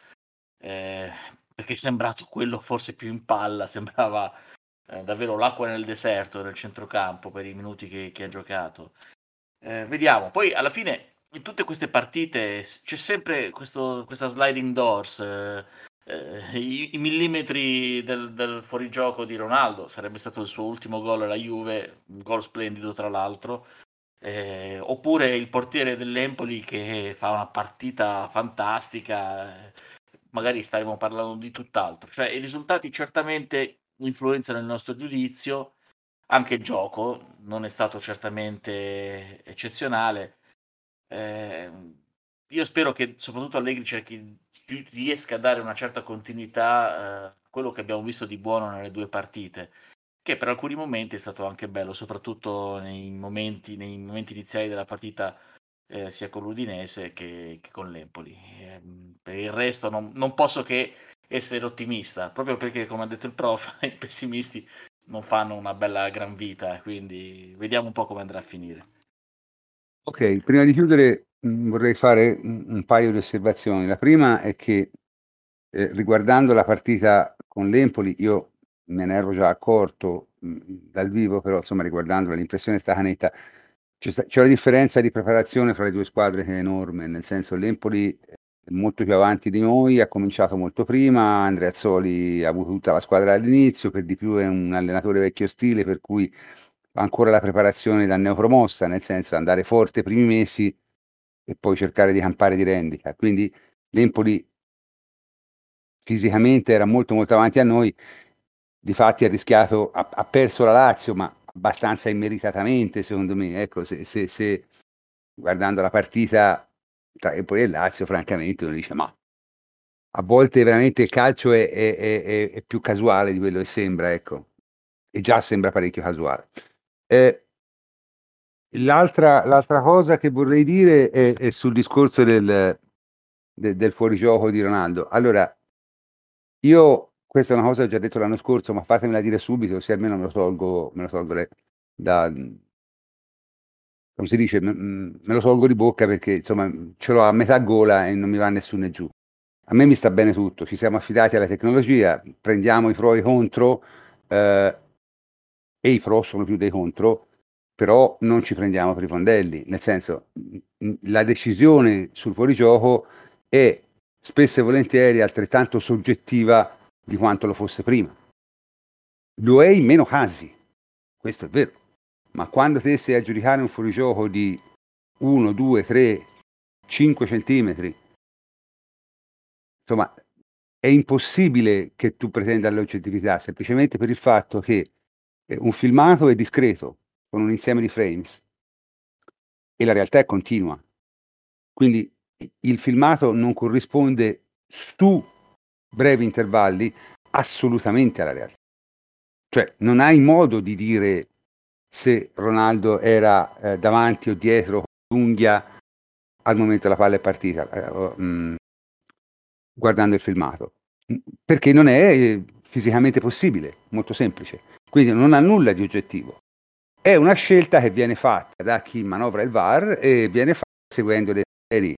eh, perché è sembrato quello forse più in palla, sembrava eh, davvero l'acqua nel deserto nel centrocampo per i minuti che, che ha giocato. Eh, vediamo, poi alla fine in tutte queste partite c'è sempre questo, questa sliding doors, eh, eh, i, i, millimetri del, del fuorigioco di Ronaldo, sarebbe stato il suo ultimo gol alla Juve, un gol splendido tra l'altro eh, oppure il portiere dell'Empoli che fa una partita fantastica, magari staremo parlando di tutt'altro. Cioè, i risultati certamente influenzano il nostro giudizio, anche il gioco non è stato certamente eccezionale. Eh, io spero che soprattutto Allegri cerchi, riesca a dare una certa continuità eh, a quello che abbiamo visto di buono nelle due partite che per alcuni momenti è stato anche bello, soprattutto nei momenti, nei momenti iniziali della partita eh, sia con l'Udinese che, che con l'Empoli. Eh, per il resto non, non, posso che essere ottimista, proprio perché come ha detto il prof, i pessimisti non fanno una bella gran vita, quindi vediamo un po' come andrà a finire. Ok, prima di chiudere mh, mm, vorrei fare un, paio di osservazioni. La prima è che eh, riguardando la partita con l'Empoli, io me ne ero già accorto mh, dal vivo, però insomma riguardandola l'impressione è stata netta. C'è, sta, c'è una differenza di preparazione fra le due squadre che è enorme, nel senso l'Empoli è molto più avanti di noi, ha cominciato molto prima, Andrea Azzoli ha avuto tutta la squadra all'inizio, per di più è un allenatore vecchio stile, per cui ancora la preparazione da neopromossa, nel senso andare forte i primi mesi e poi cercare di campare di rendita. Quindi l'Empoli fisicamente era molto molto avanti a noi difatti ha rischiato, ha, ha, perso la Lazio, ma abbastanza immeritatamente, secondo me. Ecco, se, se, se guardando la partita tra Empoli e Lazio, francamente, uno dice, ma a volte veramente il calcio è, è, è, è, più casuale di quello che sembra, ecco, e già sembra parecchio casuale. Eh, l'altra, l'altra, cosa che vorrei dire è, sul discorso del, de, del fuorigioco di Ronaldo. Allora, io, questa è una cosa che ho già detto l'anno scorso, ma fatemela dire subito, se almeno me lo tolgo, me lo tolgo da, come si dice, me lo tolgo di bocca perché insomma ce l'ho a metà gola e non mi va nessuno giù. A me mi sta bene tutto, ci siamo affidati alla tecnologia, prendiamo i pro e i contro, eh, e i pro sono più dei contro, però non ci prendiamo per i fondelli, nel senso la decisione sul fuorigioco è spesso e volentieri altrettanto soggettiva di quanto lo fosse prima. Lo è in meno casi, questo è vero, ma quando te sei a giudicare un fuorigioco di 1, 2, 3, 5 centimetri, insomma, è impossibile che tu pretenda l'oggettività, semplicemente per il fatto che eh, un filmato è discreto, con un insieme di frames, e la realtà è continua. Quindi il filmato non corrisponde su brevi intervalli assolutamente alla realtà. Cioè non hai modo di dire se Ronaldo era eh, davanti o dietro l'unghia al momento la palla è partita, eh, mh, mm, guardando il filmato, perché non è eh, fisicamente possibile, molto semplice. Quindi non ha nulla di oggettivo. È una scelta che viene fatta da chi manovra il VAR e viene fatta seguendo dei criteri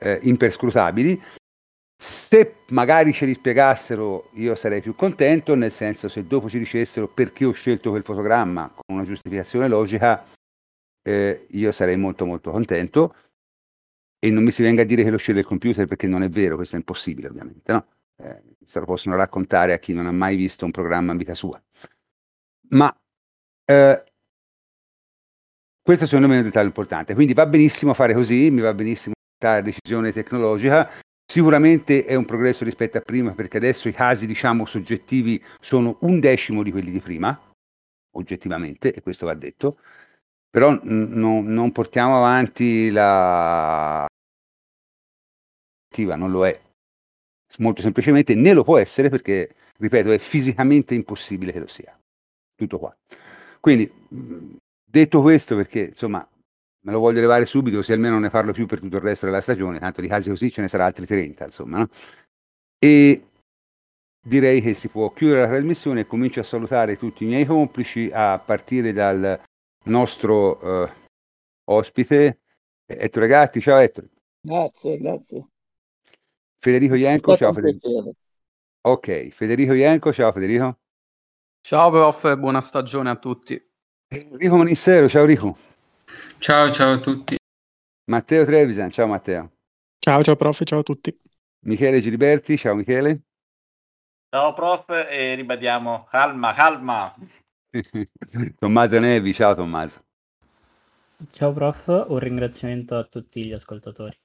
eh, imperscrutabili. Se magari ce li spiegassero io sarei più contento, nel senso se dopo ci dicessero perché ho scelto quel fotogramma con una giustificazione logica, eh, io sarei molto molto contento e non mi si venga a dire che lo sceglie il computer perché non è vero, questo è impossibile ovviamente, no? Eh, se lo possono raccontare a chi non ha mai visto un programma in vita sua. Ma eh, questo secondo me è un dettaglio importante, quindi va benissimo fare così, mi va benissimo la decisione tecnologica, sicuramente è un progresso rispetto a prima perché adesso i casi diciamo soggettivi sono un decimo di quelli di prima, oggettivamente, e questo va detto, però n- non portiamo avanti la non lo è. Molto semplicemente né lo può essere perché ripeto è fisicamente impossibile che lo sia. Tutto qua. Quindi detto questo perché insomma me lo voglio levare subito così almeno non ne parlo più per tutto il resto della stagione tanto di casi così ce ne sarà altri 30 insomma no? e direi che si può chiudere la trasmissione e comincio a salutare tutti i miei complici a partire dal nostro uh, ospite Ettore Gatti. Ciao Ettore. Grazie, grazie. Federico Ienco, ciao Federico. Ok, Federico Ienco, ciao Federico. Ciao prof, buona stagione a tutti. Enrico Manissero, ciao Rico. Ciao, ciao a tutti. Matteo Trevisan, ciao Matteo. Ciao, ciao prof, ciao a tutti. Michele Giliberti, ciao Michele. Ciao prof e ribadiamo calma, calma. Tommaso Nevi, ciao Tommaso. Ciao prof, un ringraziamento a tutti gli ascoltatori.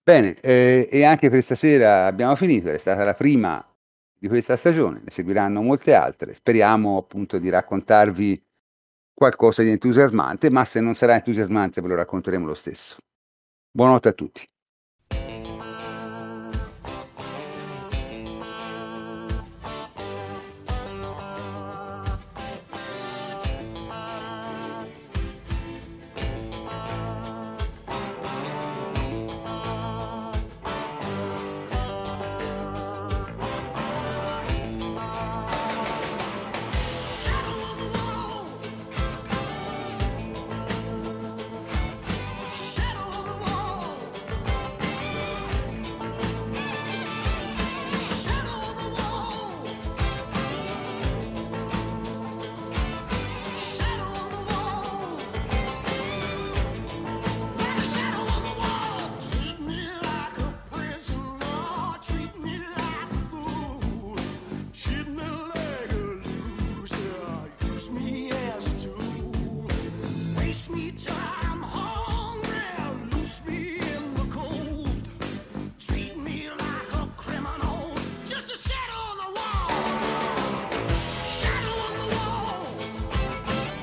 Bene, eh, e anche per stasera abbiamo finito, è stata la prima di questa stagione, ne seguiranno molte altre. Speriamo appunto di raccontarvi qualcosa di entusiasmante, ma se non sarà entusiasmante ve lo racconteremo lo stesso. Buonanotte a tutti.